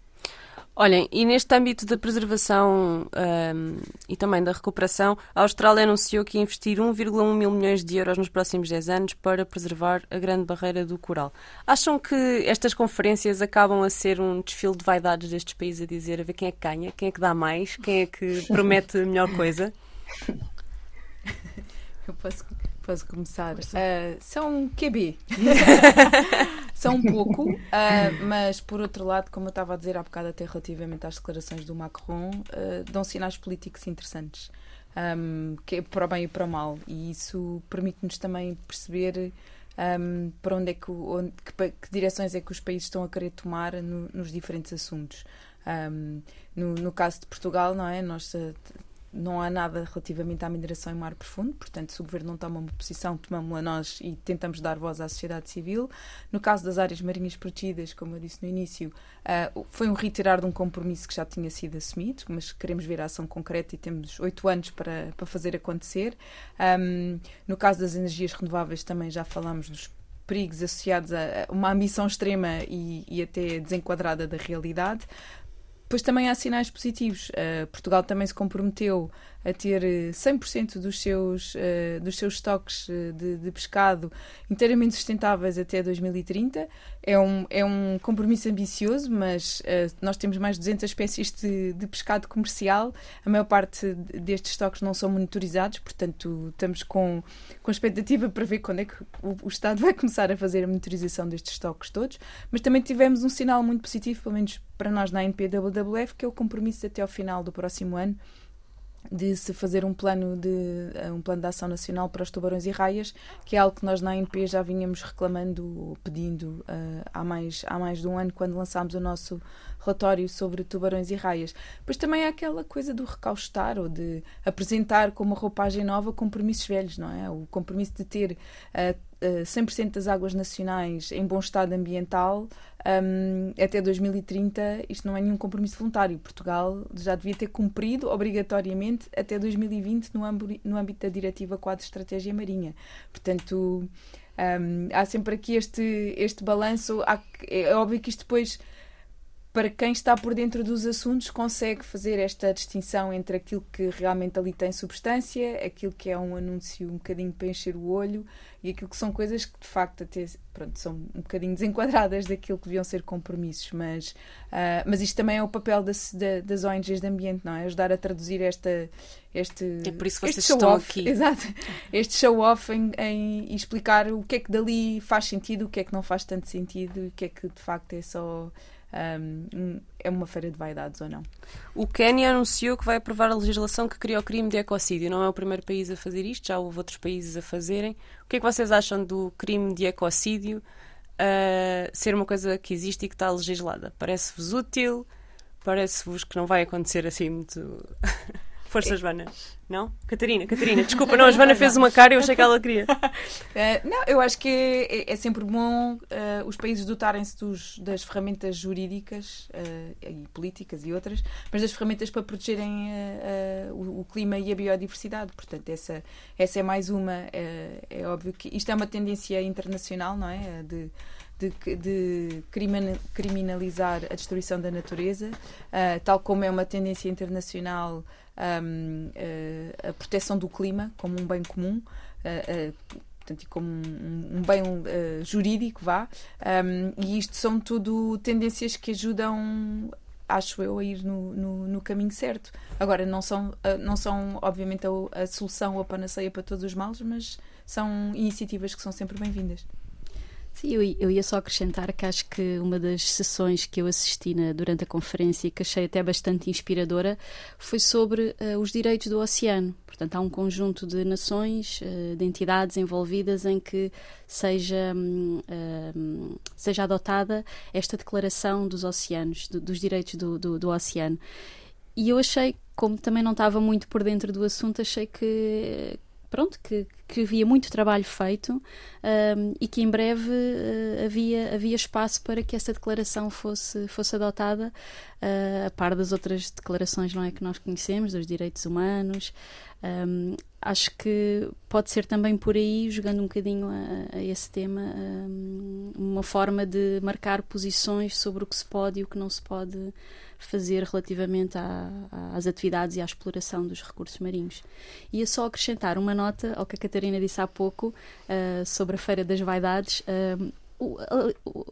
Olhem, e neste âmbito da preservação um, e também da recuperação, a Austrália anunciou que ia investir 1,1 mil milhões de euros nos próximos 10 anos para preservar a grande barreira do coral. Acham que estas conferências acabam a ser um desfile de vaidades destes países a dizer a ver quem é que ganha, quem é que dá mais, quem é que promete melhor coisa? Eu posso Posso começar? Uh, são QB. são um pouco, uh, mas por outro lado, como eu estava a dizer há bocado até relativamente às declarações do Macron, uh, dão sinais políticos interessantes, um, que é para o bem e para o mal. E isso permite-nos também perceber um, para onde é que, onde, que, que, direções é que os países estão a querer tomar no, nos diferentes assuntos. Um, no, no caso de Portugal, não é? Nós não há nada relativamente à mineração em mar profundo, portanto, se o governo não toma uma posição, tomamos-la nós e tentamos dar voz à sociedade civil. No caso das áreas marinhas protegidas, como eu disse no início, uh, foi um retirar de um compromisso que já tinha sido assumido, mas queremos ver a ação concreta e temos oito anos para, para fazer acontecer. Um, no caso das energias renováveis, também já falamos dos perigos associados a uma ambição extrema e, e até desenquadrada da realidade. Pois também há sinais positivos. Uh, Portugal também se comprometeu a ter 100% eh, dos seus, uh, dos seus estoques de, de, pescado inteiramente sustentáveis até 2030. É um, é um compromisso ambicioso, mas uh, nós temos mais de 200 espécies de, de, pescado comercial. A maior parte destes estoques não são monitorizados, portanto, estamos com, com expectativa para ver quando é que o, o Estado vai começar a fazer a monitorização destes estoques todos. Mas também tivemos um sinal muito positivo, pelo menos para nós na NPWWF, que é o compromisso até ao final do próximo ano de se fazer um plano de eh, um plano de ação nacional para os tubarões e raias, que é algo que nós na ANP já vínhamos reclamando, pedindo uh, há mais há mais de um ano quando lançámos o nosso relatório sobre tubarões e raias. Pois também há aquela coisa do recaustar ou de apresentar como uma roupagem nova compromissos velhos, não é? O compromisso de ter uh, 100% das águas nacionais em bom estado ambiental um, até 2030, isto não é nenhum compromisso voluntário. Portugal já devia ter cumprido obrigatoriamente até 2020 no, no âmbito da Diretiva Quadro Estratégia Marinha. Portanto, um, há sempre aqui este, este balanço. Há, é óbvio que isto depois para quem está por dentro dos assuntos, consegue fazer esta distinção entre aquilo que realmente ali tem substância, aquilo que é um anúncio um bocadinho para encher o olho e aquilo que são coisas que de facto até pronto, são um bocadinho desenquadradas daquilo que deviam ser compromissos. Mas, uh, mas isto também é o papel das, das ONGs de ambiente, não é? Ajudar a traduzir esta, este, é por isso que vocês estão aqui. Exato, este show-off em, em explicar o que é que dali faz sentido, o que é que não faz tanto sentido e o que é que de facto é só um, é uma feira de vaidades ou não. O Quênia anunciou que vai aprovar a legislação que cria o crime de ecocídio. Não é o primeiro país a fazer isto, já houve outros países a fazerem. O que é que vocês acham do crime de ecocídio uh, ser uma coisa que existe e que está legislada? Parece-vos útil? Parece-vos que não vai acontecer assim muito. Força, Joana. Não? Catarina, Catarina, desculpa, não, a Joana fez uma cara e eu achei que ela queria. Uh, não, eu acho que é, é sempre bom uh, os países dotarem-se das ferramentas jurídicas uh, e políticas e outras, mas das ferramentas para protegerem o, o, clima e a biodiversidade. Portanto, essa, essa é mais uma. é óbvio que isto é uma tendência internacional, não é? De, de, de, criminalizar a destruição da natureza, uh, tal como é uma tendência internacional um, eh, a proteção do clima como um bem comum. Uh, portanto, como um, um bem jurídico, vá, um, e isto são tudo tendências que ajudam, acho eu, a ir no, no, no caminho certo. Agora, não são, não são obviamente, a, a, solução ou a panaceia para todos os males, mas são iniciativas que são sempre bem-vindas. Sim, eu, ia só acrescentar que acho que uma das sessões que eu assisti na, durante a conferência e que achei até bastante inspiradora foi sobre uh, os direitos do oceano. Portanto, há um conjunto de nações, uh, de entidades envolvidas em que seja, um, seja adotada esta declaração dos oceanos, do, dos direitos do, do, do oceano. E eu achei, como também não estava muito por dentro do assunto, achei que pronto, que, que havia muito trabalho feito um, e que em breve uh, havia, havia espaço para que essa declaração fosse, fosse adotada, uh, a par das outras declarações não é, que nós conhecemos, dos direitos humanos. Um, acho que pode ser também por aí, jogando um bocadinho a, a esse tema, um, uma forma de marcar posições sobre o que se pode e o que não se pode fazer relativamente à, às atividades e à exploração dos recursos marinhos. Ia só acrescentar uma nota ao que a Catarina disse há pouco uh, sobre a Feira das Vaidades. Uh,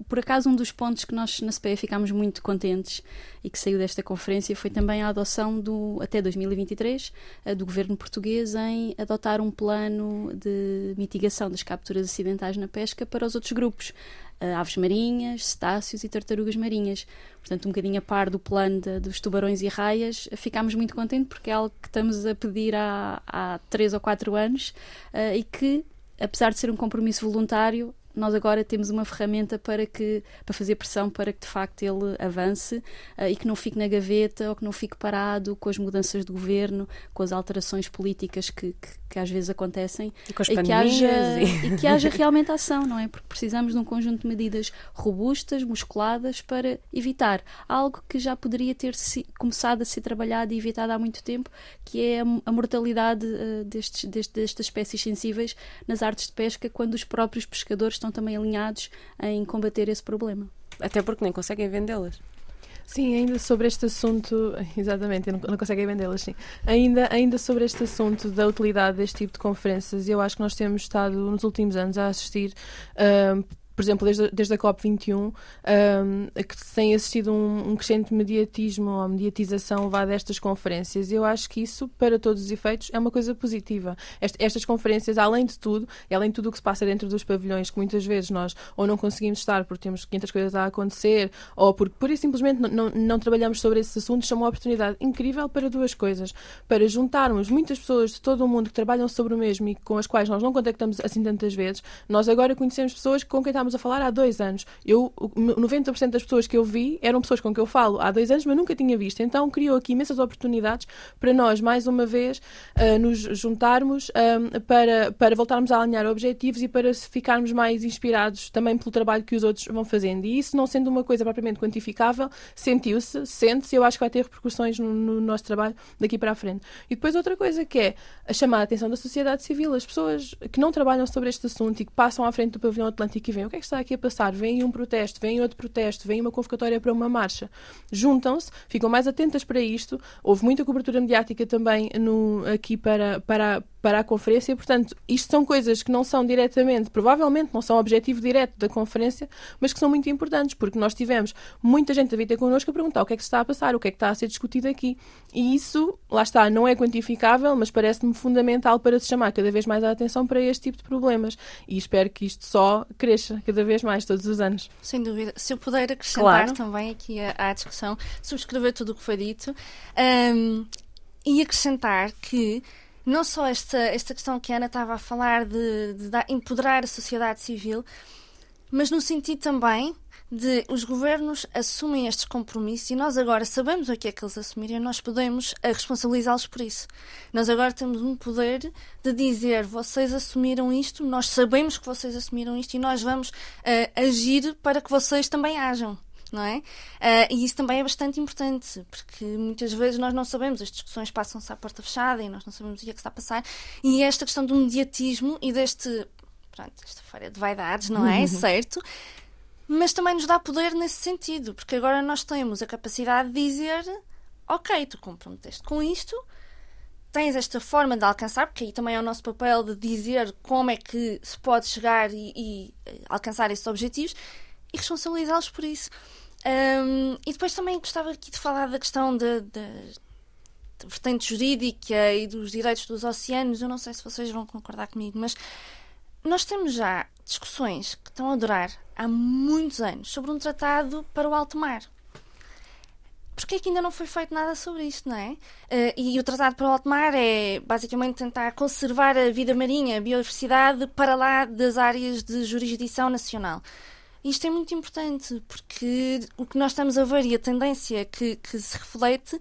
por acaso, um dos pontos que nós na CPE ficámos muito contentes e que saiu desta conferência foi também a adoção, do, até 2023, eh, do governo português em adotar um plano de mitigação das capturas acidentais na pesca para os outros grupos, aves marinhas, cetáceos e tartarugas marinhas. Portanto, um bocadinho a par do plano de, dos tubarões e raias, ficámos muito contentes porque é algo que estamos a pedir há, há três ou quatro anos uh, e que, apesar de ser um compromisso voluntário, nós agora temos uma ferramenta para, que, para fazer pressão para que de facto ele avance uh, e que não fique na gaveta ou que não fique parado com as mudanças de governo, com as alterações políticas que, que, que às vezes acontecem e, e, que haja, e que haja realmente ação, não é? Porque precisamos de um conjunto de medidas robustas, musculadas para evitar algo que já poderia ter se, começado a ser trabalhado e evitado há muito tempo, que é a, a mortalidade uh, destes, destes, destas espécies sensíveis nas artes de pesca, quando os próprios pescadores estão também alinhados em combater esse problema. Até porque nem conseguem vendê-las. Sim, ainda sobre este assunto, exatamente, não, não conseguem vendê-las, sim. Ainda, ainda sobre este assunto da utilidade deste tipo de conferências, eu acho que nós temos estado nos últimos anos a assistir. Uh, por exemplo, desde, desde a COP21, um, que tem assistido um, um crescente mediatismo ou mediatização levada a estas conferências. Eu acho que isso, para todos os efeitos, é uma coisa positiva. Est, estas conferências, além de tudo, e além de tudo o que se passa dentro dos pavilhões, que muitas vezes nós ou não conseguimos estar porque temos 500 coisas a acontecer, ou porque por isso simplesmente não, não, não trabalhamos sobre esses assuntos, são uma oportunidade incrível para duas coisas. Para juntarmos muitas pessoas de todo o mundo que trabalham sobre o mesmo e com as quais nós não contactamos assim tantas vezes. Nós agora conhecemos pessoas com quem estamos estávamos a falar há dois anos. Eu, 90% das pessoas que eu vi eram pessoas com quem eu falo há dois anos, mas nunca tinha visto. Então criou aqui imensas oportunidades para nós, mais uma vez, uh, nos juntarmos uh, para, para voltarmos a alinhar objetivos e para ficarmos mais inspirados também pelo trabalho que os outros vão fazendo. E isso, não sendo uma coisa propriamente quantificável, sentiu-se, sente-se, eu acho que vai ter repercussões no, no nosso trabalho daqui para a frente. E depois outra coisa que é a chamar a atenção da sociedade civil, as pessoas que não trabalham sobre este assunto e que passam à frente do pavilhão Atlântico e veem o que que está aqui a passar? Vem um protesto, vem outro protesto, vem uma convocatória para uma marcha. Juntam-se, ficam mais atentas para isto. Houve muita cobertura mediática também no, aqui para, para, para a conferência. Portanto, isto são coisas que não são diretamente, provavelmente não são objetivo direto da conferência, mas que são muito importantes, porque nós tivemos muita gente a vir ter connosco a perguntar o que é que se está a passar, o que é que está a ser discutido aqui. E isso, lá está, não é quantificável, mas parece-me fundamental para se chamar cada vez mais a atenção para este tipo de problemas. E espero que isto só cresça cada vez mais todos os anos. Sem dúvida. Se eu puder acrescentar claro. também aqui à, discussão, subscrever tudo o que foi dito um, e acrescentar que não só esta, esta questão que a Ana estava a falar de, de dar, empoderar a sociedade civil, mas no sentido também de os governos assumem estes compromissos e nós agora sabemos o que é que eles assumiram nós podemos eh, responsabilizá-los por isso. Nós agora temos um poder de dizer vocês assumiram isto, nós sabemos que vocês assumiram isto e nós vamos uh, agir para que vocês também ajam não é? Uh, e isso também é bastante importante, porque muitas vezes nós não sabemos, as discussões passam-se à porta fechada e nós não sabemos o que é que está a passar. E esta questão do mediatismo e deste, pronto, esta feira de vaidades, não é? Uhum. Certo? Mas também nos dá poder nesse sentido, porque agora nós temos a capacidade de dizer: Ok, tu comprometeste com isto, tens esta forma de alcançar, porque aí também é o nosso papel de dizer como é que se pode chegar e, e eh, alcançar esses objetivos e responsabilizá-los por isso. Um, e depois também gostava aqui de falar da questão da vertente jurídica e dos direitos dos oceanos. Eu não sei se vocês vão concordar comigo, mas nós temos já discussões que estão a durar há muitos anos sobre um tratado para o alto mar. Porquê é que ainda não foi feito nada sobre isto, não é? Uh, e o Tratado para o Alto Mar é basicamente tentar conservar a vida marinha, a biodiversidade, para lá das áreas de jurisdição nacional. Isto é muito importante porque o que nós estamos a ver e a tendência que, que se reflete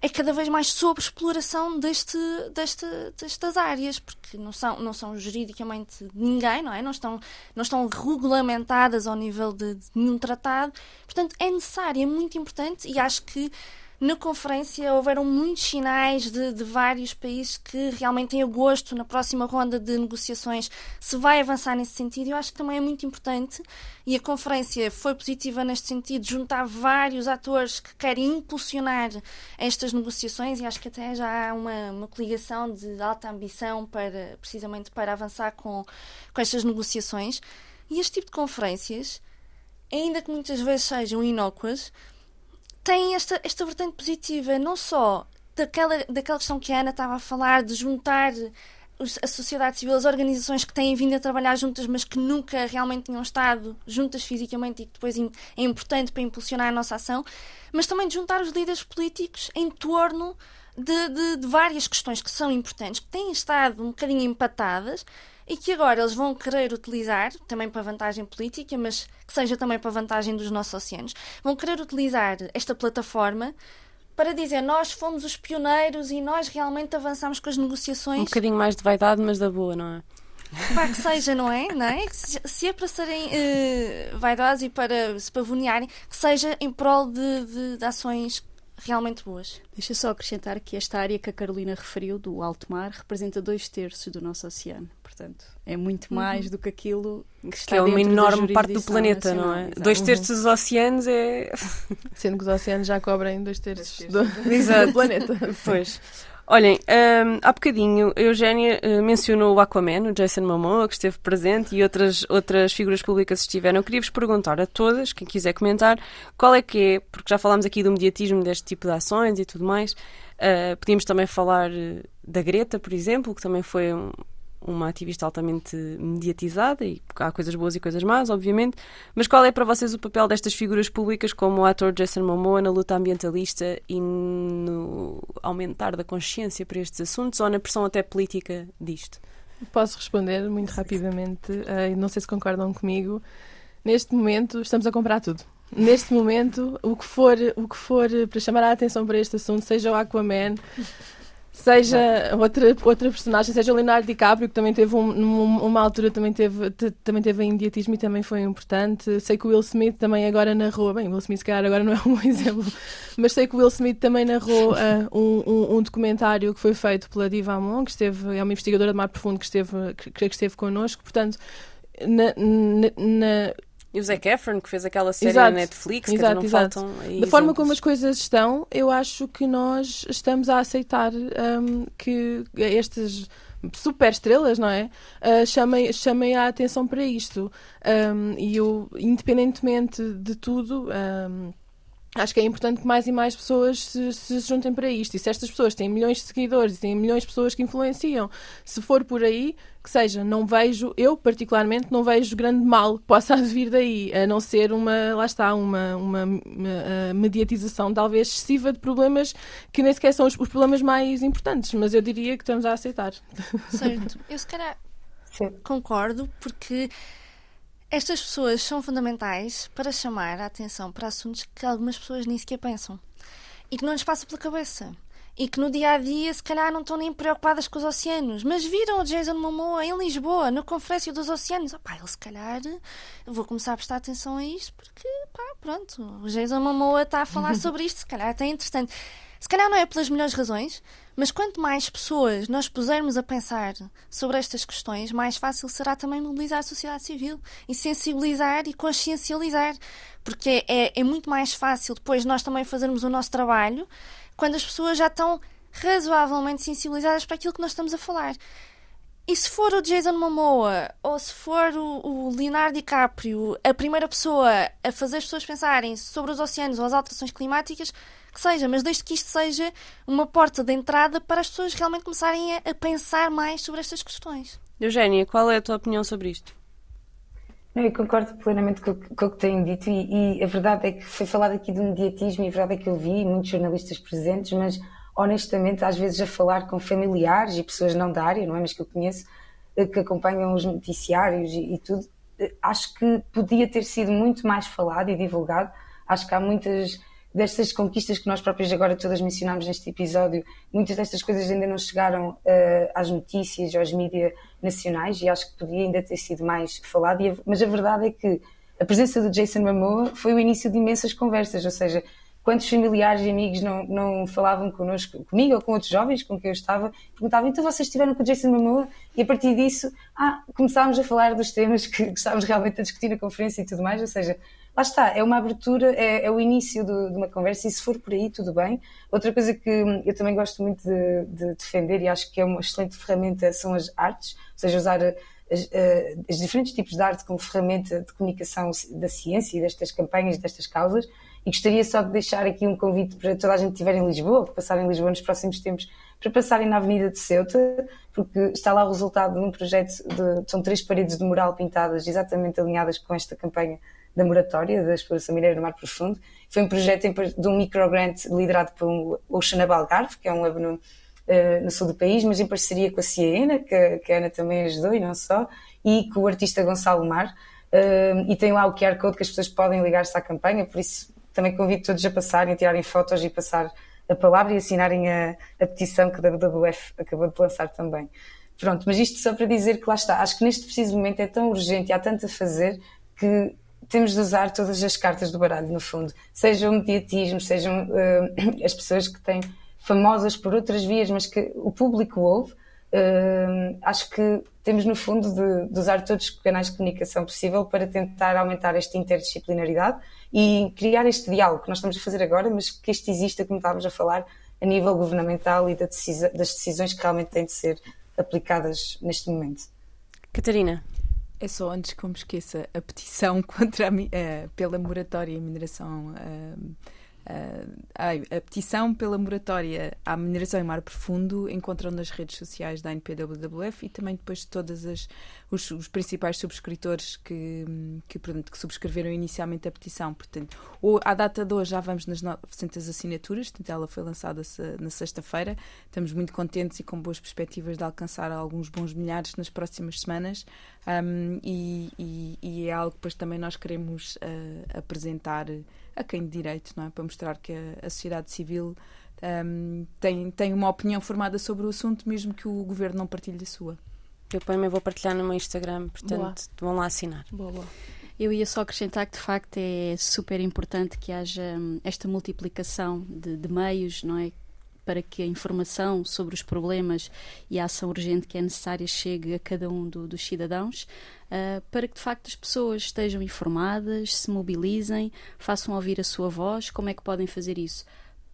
é cada vez mais sobre exploração deste, deste, destas áreas, porque não são, não são juridicamente ninguém, não é? Não estão, não estão regulamentadas ao nível de, de nenhum tratado. Portanto, é necessário, é muito importante e acho que na conferência houveram muitos sinais de, de, vários países que realmente em agosto, na próxima ronda de negociações, se vai avançar nesse sentido. Eu acho que também é muito importante e a conferência foi positiva neste sentido, juntar vários atores que querem impulsionar estas negociações e acho que até já há uma, uma coligação de alta ambição para precisamente para avançar com, com estas negociações. E este tipo de conferências, ainda que muitas vezes sejam inócuas, tem esta, esta vertente positiva, não só daquela, daquela questão que a Ana estava a falar, de juntar a sociedade civil, as organizações que têm vindo a trabalhar juntas, mas que nunca realmente tinham estado juntas fisicamente e que depois é importante para impulsionar a nossa ação, mas também de juntar os líderes políticos em torno de, de, de várias questões que são importantes, que têm estado um bocadinho empatadas e que agora eles vão querer utilizar, também para vantagem política, mas que seja também para vantagem dos nossos oceanos, vão querer utilizar esta plataforma para dizer nós fomos os pioneiros e nós realmente avançamos com as negociações. Um bocadinho mais de vaidade, mas da boa, não é? Para que seja, não é? Não é? Se é para serem uh, vaidosos e para se pavonearem, que seja em prol de, de, de ações realmente boas. Deixa só acrescentar que esta área que a Carolina referiu, do alto mar, representa dois terços do nosso oceano. Portanto, é muito uhum. mais uhum. do que aquilo que está que é uma enorme parte do planeta, não é? Exato. Dois terços dos oceanos é. Sendo que os oceanos já cobrem dois terços, dois terços do... do planeta. Pois. Olhem, um, há bocadinho a Eugénia uh, mencionou o Aquaman, o Jason Momoa, que esteve presente e outras, outras figuras públicas estiveram. Eu queria-vos perguntar a todas, quem quiser comentar, qual é que é, porque já falámos aqui do mediatismo deste tipo de ações e tudo mais, uh, podíamos também falar uh, da Greta, por exemplo, que também foi um, uma ativista altamente mediatizada e há coisas boas e coisas más, obviamente. Mas qual é para vocês o papel destas figuras públicas como o ator Jason Momoa na luta ambientalista e no aumentar da consciência para estes assuntos ou na pressão até política disto? Posso responder muito rapidamente, uh, não sei se concordam comigo. Neste momento estamos a comprar tudo. Neste momento, o que for, o que for para chamar a atenção para este assunto, seja o Aquaman, seja outra, outra personagem, seja o Leonardo DiCaprio, que também teve um, uma altura também teve, também teve imediatismo e também foi importante. Sei que o Will Smith também agora narrou, bem, o Will Smith se calhar agora não é um bom exemplo, mas sei que o Will Smith também narrou uh, um, um, um, documentário que foi feito pela Diva Amon, que esteve, é uma investigadora de mar profundo que esteve, que, que esteve connosco, portanto, na, na, na e o Zac Efron, que fez aquela série exato, na Netflix, exato, que não exato. faltam. Da exemplos. forma como as coisas estão, eu acho que nós estamos a aceitar um, que estas super estrelas, não é? Uh, chamem, chamem a atenção para isto. Um, e eu, independentemente de tudo. Um, acho que é importante que mais e mais pessoas se, se, juntem para isto. E se estas pessoas têm milhões de seguidores e têm milhões de pessoas que influenciam, se for por aí, que seja, não vejo, eu particularmente, não vejo grande mal que possa vir daí, a não ser uma, lá está, uma, uma, uma mediatização talvez excessiva de problemas que nem sequer são os, os, problemas mais importantes, mas eu diria que estamos a aceitar. Certo. Eu se calhar concordo, porque estas pessoas são fundamentais para chamar a atenção para assuntos que algumas pessoas nem sequer pensam e que não lhes passa pela cabeça. E que no dia a dia, se calhar, não estão nem preocupadas com os oceanos. Mas viram o Jason Momoa em Lisboa, na Conferência dos Oceanos. Opá, ele se calhar. Vou começar a prestar atenção a isto porque, pá, pronto. O Jason Momoa está a falar sobre isto, se calhar até é interessante. Se calhar não é pelas melhores razões, mas quanto mais pessoas nós pusermos a pensar sobre estas questões, mais fácil será também mobilizar a sociedade civil e sensibilizar e consciencializar. Porque é, é muito mais fácil depois nós também fazermos o nosso trabalho quando as pessoas já estão razoavelmente sensibilizadas para aquilo que nós estamos a falar. E se for o Jason Momoa ou se for o, o, Leonardo DiCaprio a primeira pessoa a fazer as pessoas pensarem sobre os oceanos ou as alterações climáticas, que seja, mas desde que isto seja uma porta de entrada para as pessoas realmente começarem a, a pensar mais sobre estas questões. Eugénia, qual é a tua opinião sobre isto? Não, eu concordo plenamente com, com o que têm dito e, e, a verdade é que foi falado aqui do mediatismo e a verdade é que eu vi muitos jornalistas presentes, mas honestamente às vezes a falar com familiares e pessoas não da área, não é, mas que eu conheço, eh, que acompanham os noticiários e, e tudo, eh, acho que podia ter sido muito mais falado e divulgado. Acho que há muitas destas conquistas que nós próprios agora todas mencionámos neste episódio, muitas destas coisas ainda não chegaram uh, às notícias às mídias nacionais e acho que podia ainda ter sido mais falado, mas a verdade é que a presença do Jason Momoa foi o início de imensas conversas, ou seja, quantos familiares e amigos não, não falavam connosco, comigo ou com outros jovens com quem eu estava, perguntavam, então vocês estiveram com o Jason Momoa? E a partir disso, ah, começámos a falar dos temas que, que estávamos realmente a discutir na conferência e tudo mais, ou seja, lá está, é uma abertura, é, é o início de, uma conversa e se for por aí, tudo bem. Outra coisa que eu também gosto muito de, de defender e acho que é uma excelente ferramenta são as artes, ou seja, usar as, eh, os diferentes tipos de arte como ferramenta de comunicação da ciência e destas campanhas, destas causas. E gostaria só de deixar aqui um convite para toda a gente que estiver em Lisboa, que passar em Lisboa nos próximos tempos, para passarem na Avenida de Ceuta, porque está lá o resultado de um projeto de, são três paredes de mural pintadas exatamente alinhadas com esta campanha da moratória da exploração mineira no mar profundo. Foi um projeto de um microgrant liderado por um Ocean Algarve, que é um hub no, uh, no sul do país, mas em parceria com a Ciena, que, que a Ana também ajudou e não só, e com o artista Gonçalo Mar. Uh, e tem lá o QR Code que as pessoas podem ligar-se à campanha, por isso também convido todos a passarem, a tirarem fotos e passar a palavra e assinarem a, a petição que a WWF acabou de lançar também. Pronto, mas isto só para dizer que lá está, acho que neste preciso momento é tão urgente e há tanto a fazer que temos de usar todas as cartas do baralho, no fundo. Sejam o mediatismo, sejam uh, as pessoas que têm famosas por outras vias, mas que o público ouve. Uh, acho que temos, no fundo, de, de, usar todos os canais de comunicação possível para tentar aumentar esta interdisciplinaridade e criar este diálogo que nós estamos a fazer agora, mas que este exista, como estávamos a falar, a nível governamental e da das decisões que realmente têm de ser aplicadas neste momento. Catarina. É só antes que eu me esqueça a petição contra a, uh, pela moratória e mineração uh, a petição pela moratória à mineração em mar profundo encontram nas redes sociais da NPWWF e também depois de todos os, os, principais subscritores que, que, portanto, que, subscreveram inicialmente a petição. Portanto, ou, à data de hoje já vamos nas 900 assinaturas, portanto, ela foi lançada na sexta-feira. Estamos muito contentes e com boas perspectivas de alcançar alguns bons milhares nas próximas semanas. Um, e, e, e, é algo que depois também nós queremos uh, apresentar a quem de direito, não é? Para mostrar que a, a sociedade civil um, tem, tem uma opinião formada sobre o assunto, mesmo que o governo não partilhe a sua. Eu também vou partilhar no meu Instagram, portanto boa. vão lá assinar. Boa, boa. Eu ia só acrescentar que de facto é super importante que haja hum, esta multiplicação de, de meios, não é? Para que a informação sobre os problemas e a ação urgente que é necessária chegue a cada um do, dos cidadãos, uh, para que de facto as pessoas estejam informadas, se mobilizem, façam ouvir a sua voz. Como é que podem fazer isso?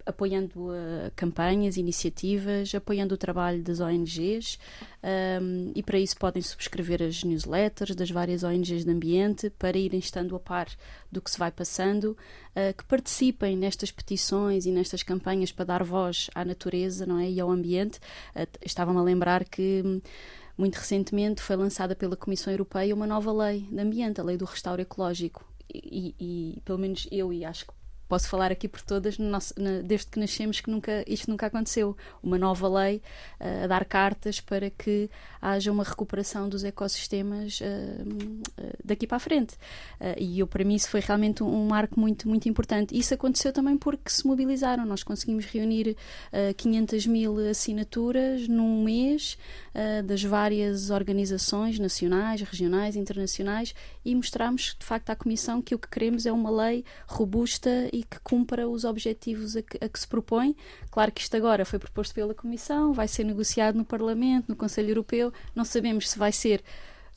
Apoiando uh, campanhas, iniciativas, apoiando o trabalho das ONGs um, e para isso podem subscrever as newsletters das várias ONGs de ambiente para irem estando a par do que se vai passando, uh, que participem nestas petições e nestas campanhas para dar voz à natureza não é? e ao ambiente. Uh, a lembrar que muito recentemente foi lançada pela Comissão Europeia uma nova lei de ambiente, a lei do restauro ecológico. E, e, e, pelo menos eu e acho que posso falar aqui por todas, nosso, na, desde que nascemos, que nunca, isto nunca aconteceu. Uma nova lei uh, a dar cartas para que haja uma recuperação dos ecossistemas uh, daqui para a frente. e eu, para mim, isso foi realmente um, um, marco muito, muito importante. Isso aconteceu também porque se mobilizaram. Nós conseguimos reunir 500 mil assinaturas num mês das várias organizações nacionais, regionais, internacionais e mostramos, de facto, à Comissão que o que queremos é uma lei robusta e que cumpra os objetivos a que, a que, se propõe. Claro que isto agora foi proposto pela Comissão, vai ser negociado no Parlamento, no Conselho Europeu, não sabemos se vai ser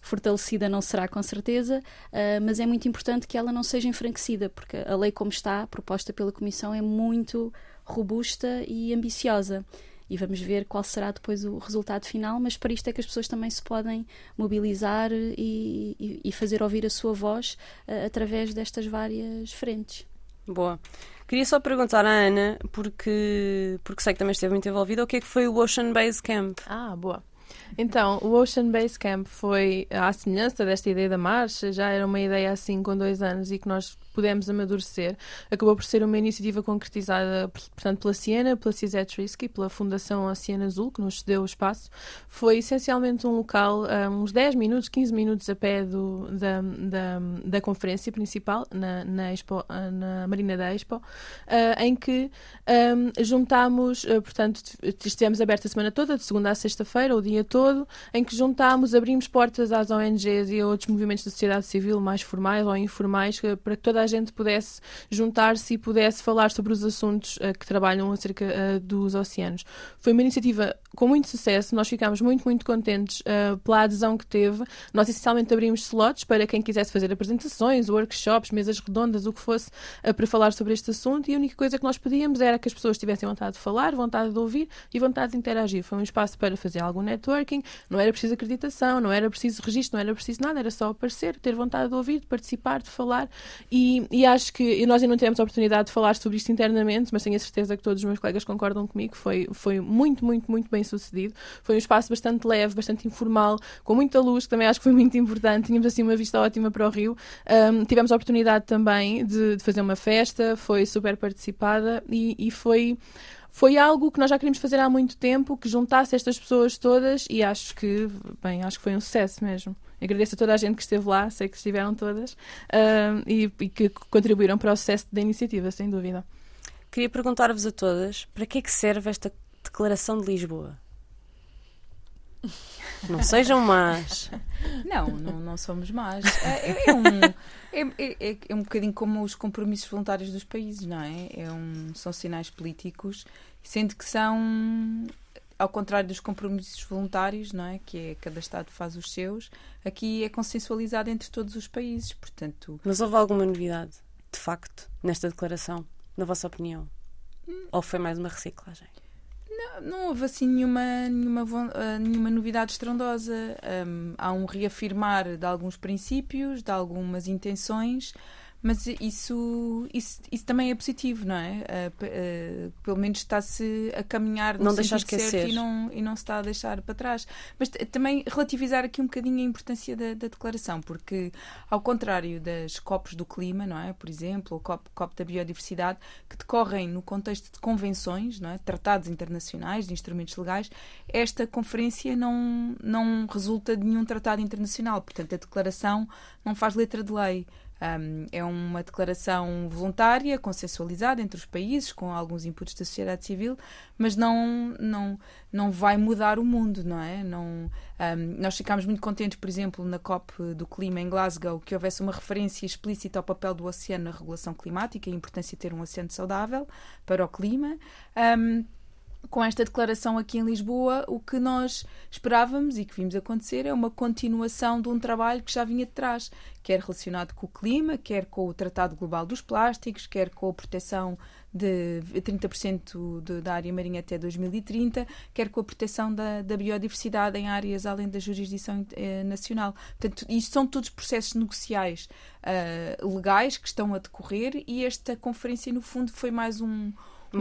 fortalecida, não será com certeza, uh, mas é muito importante que ela não seja enfraquecida, porque a lei como está, proposta pela Comissão, é muito robusta e ambiciosa e vamos ver qual será depois o resultado final, mas para isto é que as pessoas também se podem mobilizar e, e, e fazer ouvir a sua voz uh, através destas várias frentes. Boa. Queria só perguntar à Ana, porque, porque sei que também esteve muito envolvida, o que é que foi o Ocean Base Camp? Ah, boa. Então, o Ocean Base Camp foi, à semelhança desta ideia da marcha, já era uma ideia assim com dois anos e que nós pudemos amadurecer. Acabou por ser uma iniciativa concretizada, portanto, pela Siena, pela Cisette Risky, pela Fundação Oceano Azul, que nos cedeu o espaço. Foi essencialmente um local, uh, uns 10 minutos, 15 minutos a pé do, da, da, da conferência principal, na, na, Expo, uh, na Marina da Expo, uh, em que um, juntámos, portanto, estivemos abertos a semana toda, de segunda a sexta-feira, o dia todo, em que juntámos, abrimos portas às ONGs e a outros movimentos da sociedade civil mais formais ou informais, para que toda a gente pudesse juntar-se e pudesse falar sobre os assuntos uh, que trabalham acerca uh, dos oceanos. Foi uma iniciativa com muito sucesso, nós ficámos muito, muito contentes uh, pela adesão que teve. Nós essencialmente abrimos slots para quem quisesse fazer apresentações, workshops, mesas redondas, o que fosse, para falar sobre este assunto e a única coisa que nós pedíamos era que as pessoas tivessem vontade de falar, vontade de ouvir e vontade de interagir. Foi um espaço para fazer algum networking, não era preciso acreditação, não era preciso registro, não era preciso nada, era só aparecer, ter vontade de ouvir, de participar, de falar e e, acho que nós ainda não tivemos a oportunidade de falar sobre isto internamente, mas tenho a certeza que todos os meus colegas concordam comigo. Foi, foi muito, muito, muito bem sucedido. Foi um espaço bastante leve, bastante informal, com muita luz, que também acho que foi muito importante. Tínhamos assim uma vista ótima para o Rio. Um, tivemos a oportunidade também de, de, fazer uma festa, foi super participada e, e foi foi algo que nós já queríamos fazer há muito tempo, que juntasse estas pessoas todas e acho que, bem, acho que foi um sucesso mesmo. Agradeço a toda a gente que esteve lá, sei que estiveram todas, uh, e, e, que contribuíram para o sucesso da iniciativa, sem dúvida. Queria perguntar-vos a todas para que é que serve esta Declaração de Lisboa? Não sejam más. Não, não, não somos más. É, é um, é, é, é, um bocadinho como os compromissos voluntários dos países, não é? é um, são sinais políticos, sendo que são, ao contrário dos compromissos voluntários, não é? Que é cada Estado faz os seus, aqui é consensualizado entre todos os países, portanto... Mas houve alguma novidade, de facto, nesta declaração, na vossa opinião? Hum. Ou foi mais uma reciclagem? Não, não houve assim nenhuma, nenhuma, uh, nenhuma novidade estrondosa. Um, há um reafirmar de alguns princípios, de algumas intenções, mas isso, isso, isso também é positivo, não é? Uh, uh, pelo menos está-se a caminhar no não deixar esquecer e não, e não se está a deixar para trás. Mas também relativizar aqui um bocadinho a importância da, da, declaração, porque ao contrário das COPs do clima, não é? Por exemplo, o COP, COP da biodiversidade, que decorrem no contexto de convenções, não é? Tratados internacionais, de instrumentos legais, esta conferência não, não resulta de nenhum tratado internacional. Portanto, a declaração não faz letra de lei. Um, é uma declaração voluntária, consensualizada entre os países, com alguns inputs da sociedade civil, mas não, não, não vai mudar o mundo, não é? Não, um, nós ficámos muito contentes, por exemplo, na COP do Clima em Glasgow, que houvesse uma referência explícita ao papel do oceano na regulação climática e a importância de ter um oceano saudável para o clima. Um, com esta declaração aqui em Lisboa, o que nós esperávamos e que vimos acontecer é uma continuação de um trabalho que já vinha de trás, quer relacionado com o clima, quer com o Tratado Global dos Plásticos, quer com a proteção de 30% de, da área marinha até 2030, quer com a proteção da, da biodiversidade em áreas além da jurisdição eh, nacional. Portanto, isto são todos processos negociais uh, legais que estão a decorrer e esta conferência, no fundo, foi mais um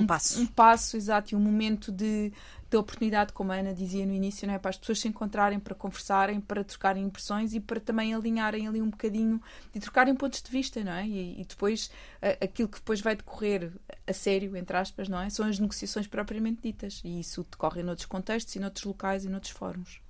um, passo. Um passo, exato, e um momento de, de oportunidade, como a Ana dizia no início, não é? para as pessoas se encontrarem, para conversarem, para trocarem impressões e para também alinharem ali um bocadinho e trocarem pontos de vista, não é? E, e depois aquilo que depois vai decorrer a sério, entre aspas, não é? São as negociações propriamente ditas e isso decorre em outros contextos, em outros locais e noutros fóruns.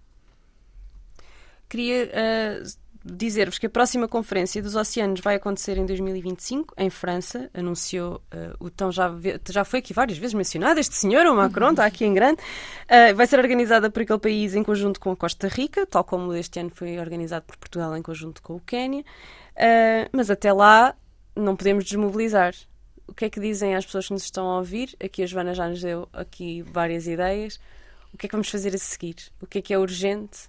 Queria uh, dizer-vos que a próxima Conferência dos Oceanos vai acontecer em 2025, em França. Anunciou uh, o tão já, já foi aqui várias vezes mencionado, este senhor, o Macron, está aqui em grande. Uh, vai ser organizada por aquele país em conjunto com a Costa Rica, tal como este ano foi organizado por Portugal em conjunto com o Quênia. Uh, mas até lá não podemos desmobilizar. O que é que dizem às pessoas que nos estão a ouvir? Aqui a Joana já nos deu aqui várias ideias. O que é que vamos fazer a seguir? O que é que é urgente?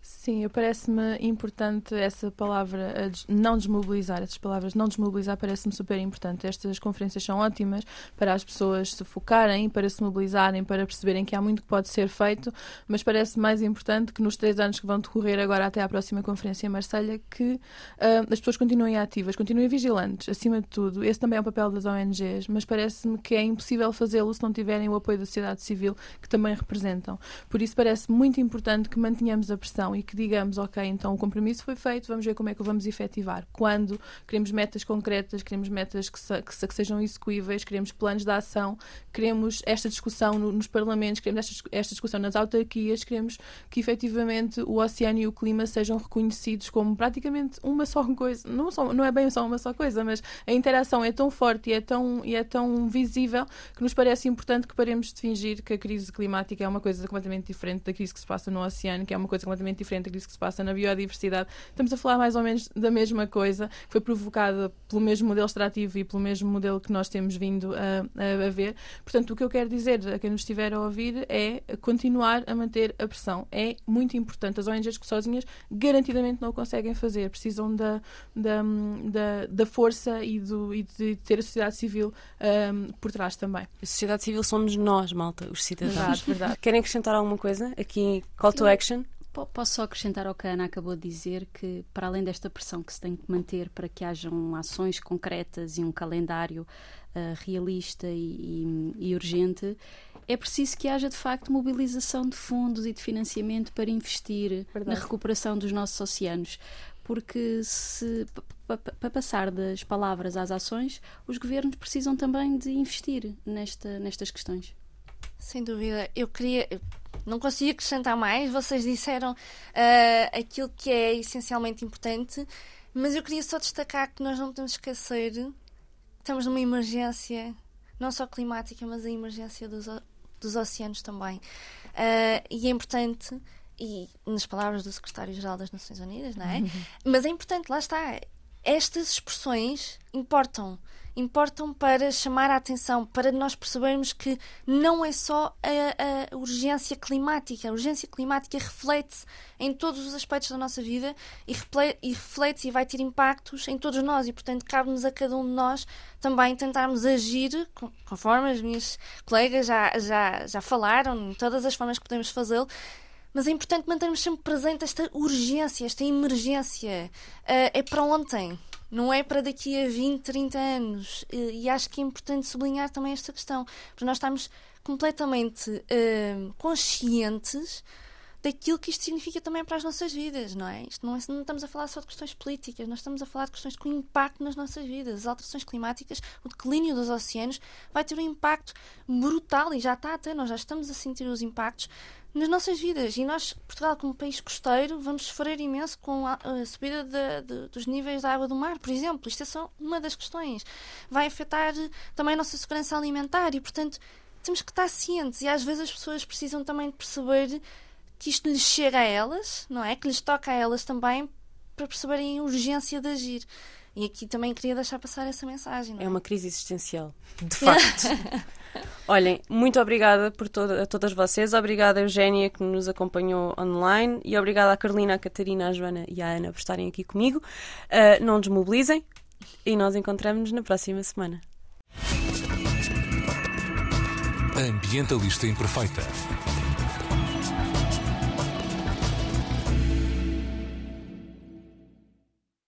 Sim, parece-me importante essa palavra, não desmobilizar, essas palavras não desmobilizar parece-me super importante. Estas conferências são ótimas para as pessoas se focarem, para se mobilizarem, para perceberem que há muito que pode ser feito, mas parece mais importante que nos três anos que vão decorrer agora até à próxima conferência em Marselha, que uh, as pessoas continuem ativas, continuem vigilantes, acima de tudo. Esse também é o papel das ONGs, mas parece-me que é impossível fazê-lo se não tiverem o apoio da sociedade civil, que também representam. Por isso parece muito importante que mantenhamos a pressão e que digamos, ok, então o compromisso foi feito, vamos ver como é que o vamos efetivar. Quando queremos metas concretas, queremos metas que, se, que, se, que sejam execuíveis, queremos planos de ação, queremos esta discussão no, nos parlamentos, queremos esta, esta discussão nas autarquias, queremos que efetivamente o oceano e o clima sejam reconhecidos como praticamente uma só coisa. Não, só, não é bem só uma só coisa, mas a interação é tão forte e é tão, e é tão visível que nos parece importante que paremos de fingir que a crise climática é uma coisa completamente diferente da crise que se passa no oceano, que é uma coisa completamente diferente da crise que se passa na biodiversidade. Estamos a falar mais ou menos da mesma coisa, que foi provocada pelo mesmo modelo extrativo e pelo mesmo modelo que nós temos vindo a, a, a ver. Portanto, o que eu quero dizer a quem nos estiver a ouvir é continuar a manter a pressão. É muito importante. As ONGs que sozinhas garantidamente não o conseguem fazer. Precisam da, da, da, da força e, do, e de ter a sociedade civil um, por trás também. A sociedade civil somos nós, malta, os cidadãos. Verdade, verdade. Querem acrescentar alguma coisa aqui? Call to action? Posso só acrescentar ao que a Ana acabou de dizer que, para além desta pressão que se tem que manter para que hajam ações concretas e um calendário uh, realista e, e, e, urgente, é preciso que haja de facto mobilização de fundos e de financiamento para investir Verdade. na recuperação dos nossos oceanos. Porque se para passar das palavras às ações, os governos precisam também de investir nesta, nestas questões. Sem dúvida. Eu queria. Não consigo acrescentar mais. Vocês disseram uh, aquilo que é essencialmente importante, mas eu queria só destacar que nós não podemos esquecer. Estamos numa emergência, não só climática, mas a emergência dos, dos oceanos também. Uh, e é importante, e nas palavras do Secretário-Geral das Nações Unidas, não é? Uhum. Mas é importante, lá está. Estas expressões importam importam para chamar a atenção, para nós percebermos que não é só a, a urgência climática. A urgência climática reflete-se em todos os aspectos da nossa vida e reflete-se e vai ter impactos em todos nós. E, portanto, cabe-nos a cada um de nós também tentarmos agir, conforme as minhas colegas já, já, já falaram, em todas as formas que podemos fazê-lo. Mas é importante mantermos sempre presente esta urgência, esta emergência. Uh, é para ontem não é para daqui a 20, 30 anos. E acho que é importante sublinhar também esta questão, porque nós estamos completamente uh, conscientes daquilo que isto significa também para as nossas vidas, não é? Isto não, é, não estamos a falar só de questões políticas, nós estamos a falar de questões com impacto nas nossas vidas. As alterações climáticas, o declínio dos oceanos vai ter um impacto brutal e já está a ter, nós já estamos a sentir os impactos nas nossas vidas. E nós, Portugal, como país costeiro, vamos sofrer imenso com a, a subida de, de, dos níveis da água do mar, por exemplo. Isto é só uma das questões. Vai afetar também a nossa segurança alimentar e, portanto, temos que estar cientes. E às vezes as pessoas precisam também de perceber que isto lhes chega a elas, não é? Que lhes toca a elas também para perceberem a urgência de agir. E aqui também queria deixar passar essa mensagem. É? é? uma crise existencial, de facto. Olhem, muito obrigada por toda, a todas vocês. Obrigada, Eugénia, que nos acompanhou online. E obrigada à Carolina, à Catarina, à Joana e à Ana por estarem aqui comigo. Uh, não desmobilizem e nós encontramos-nos na próxima semana. Ambientalista Imperfeita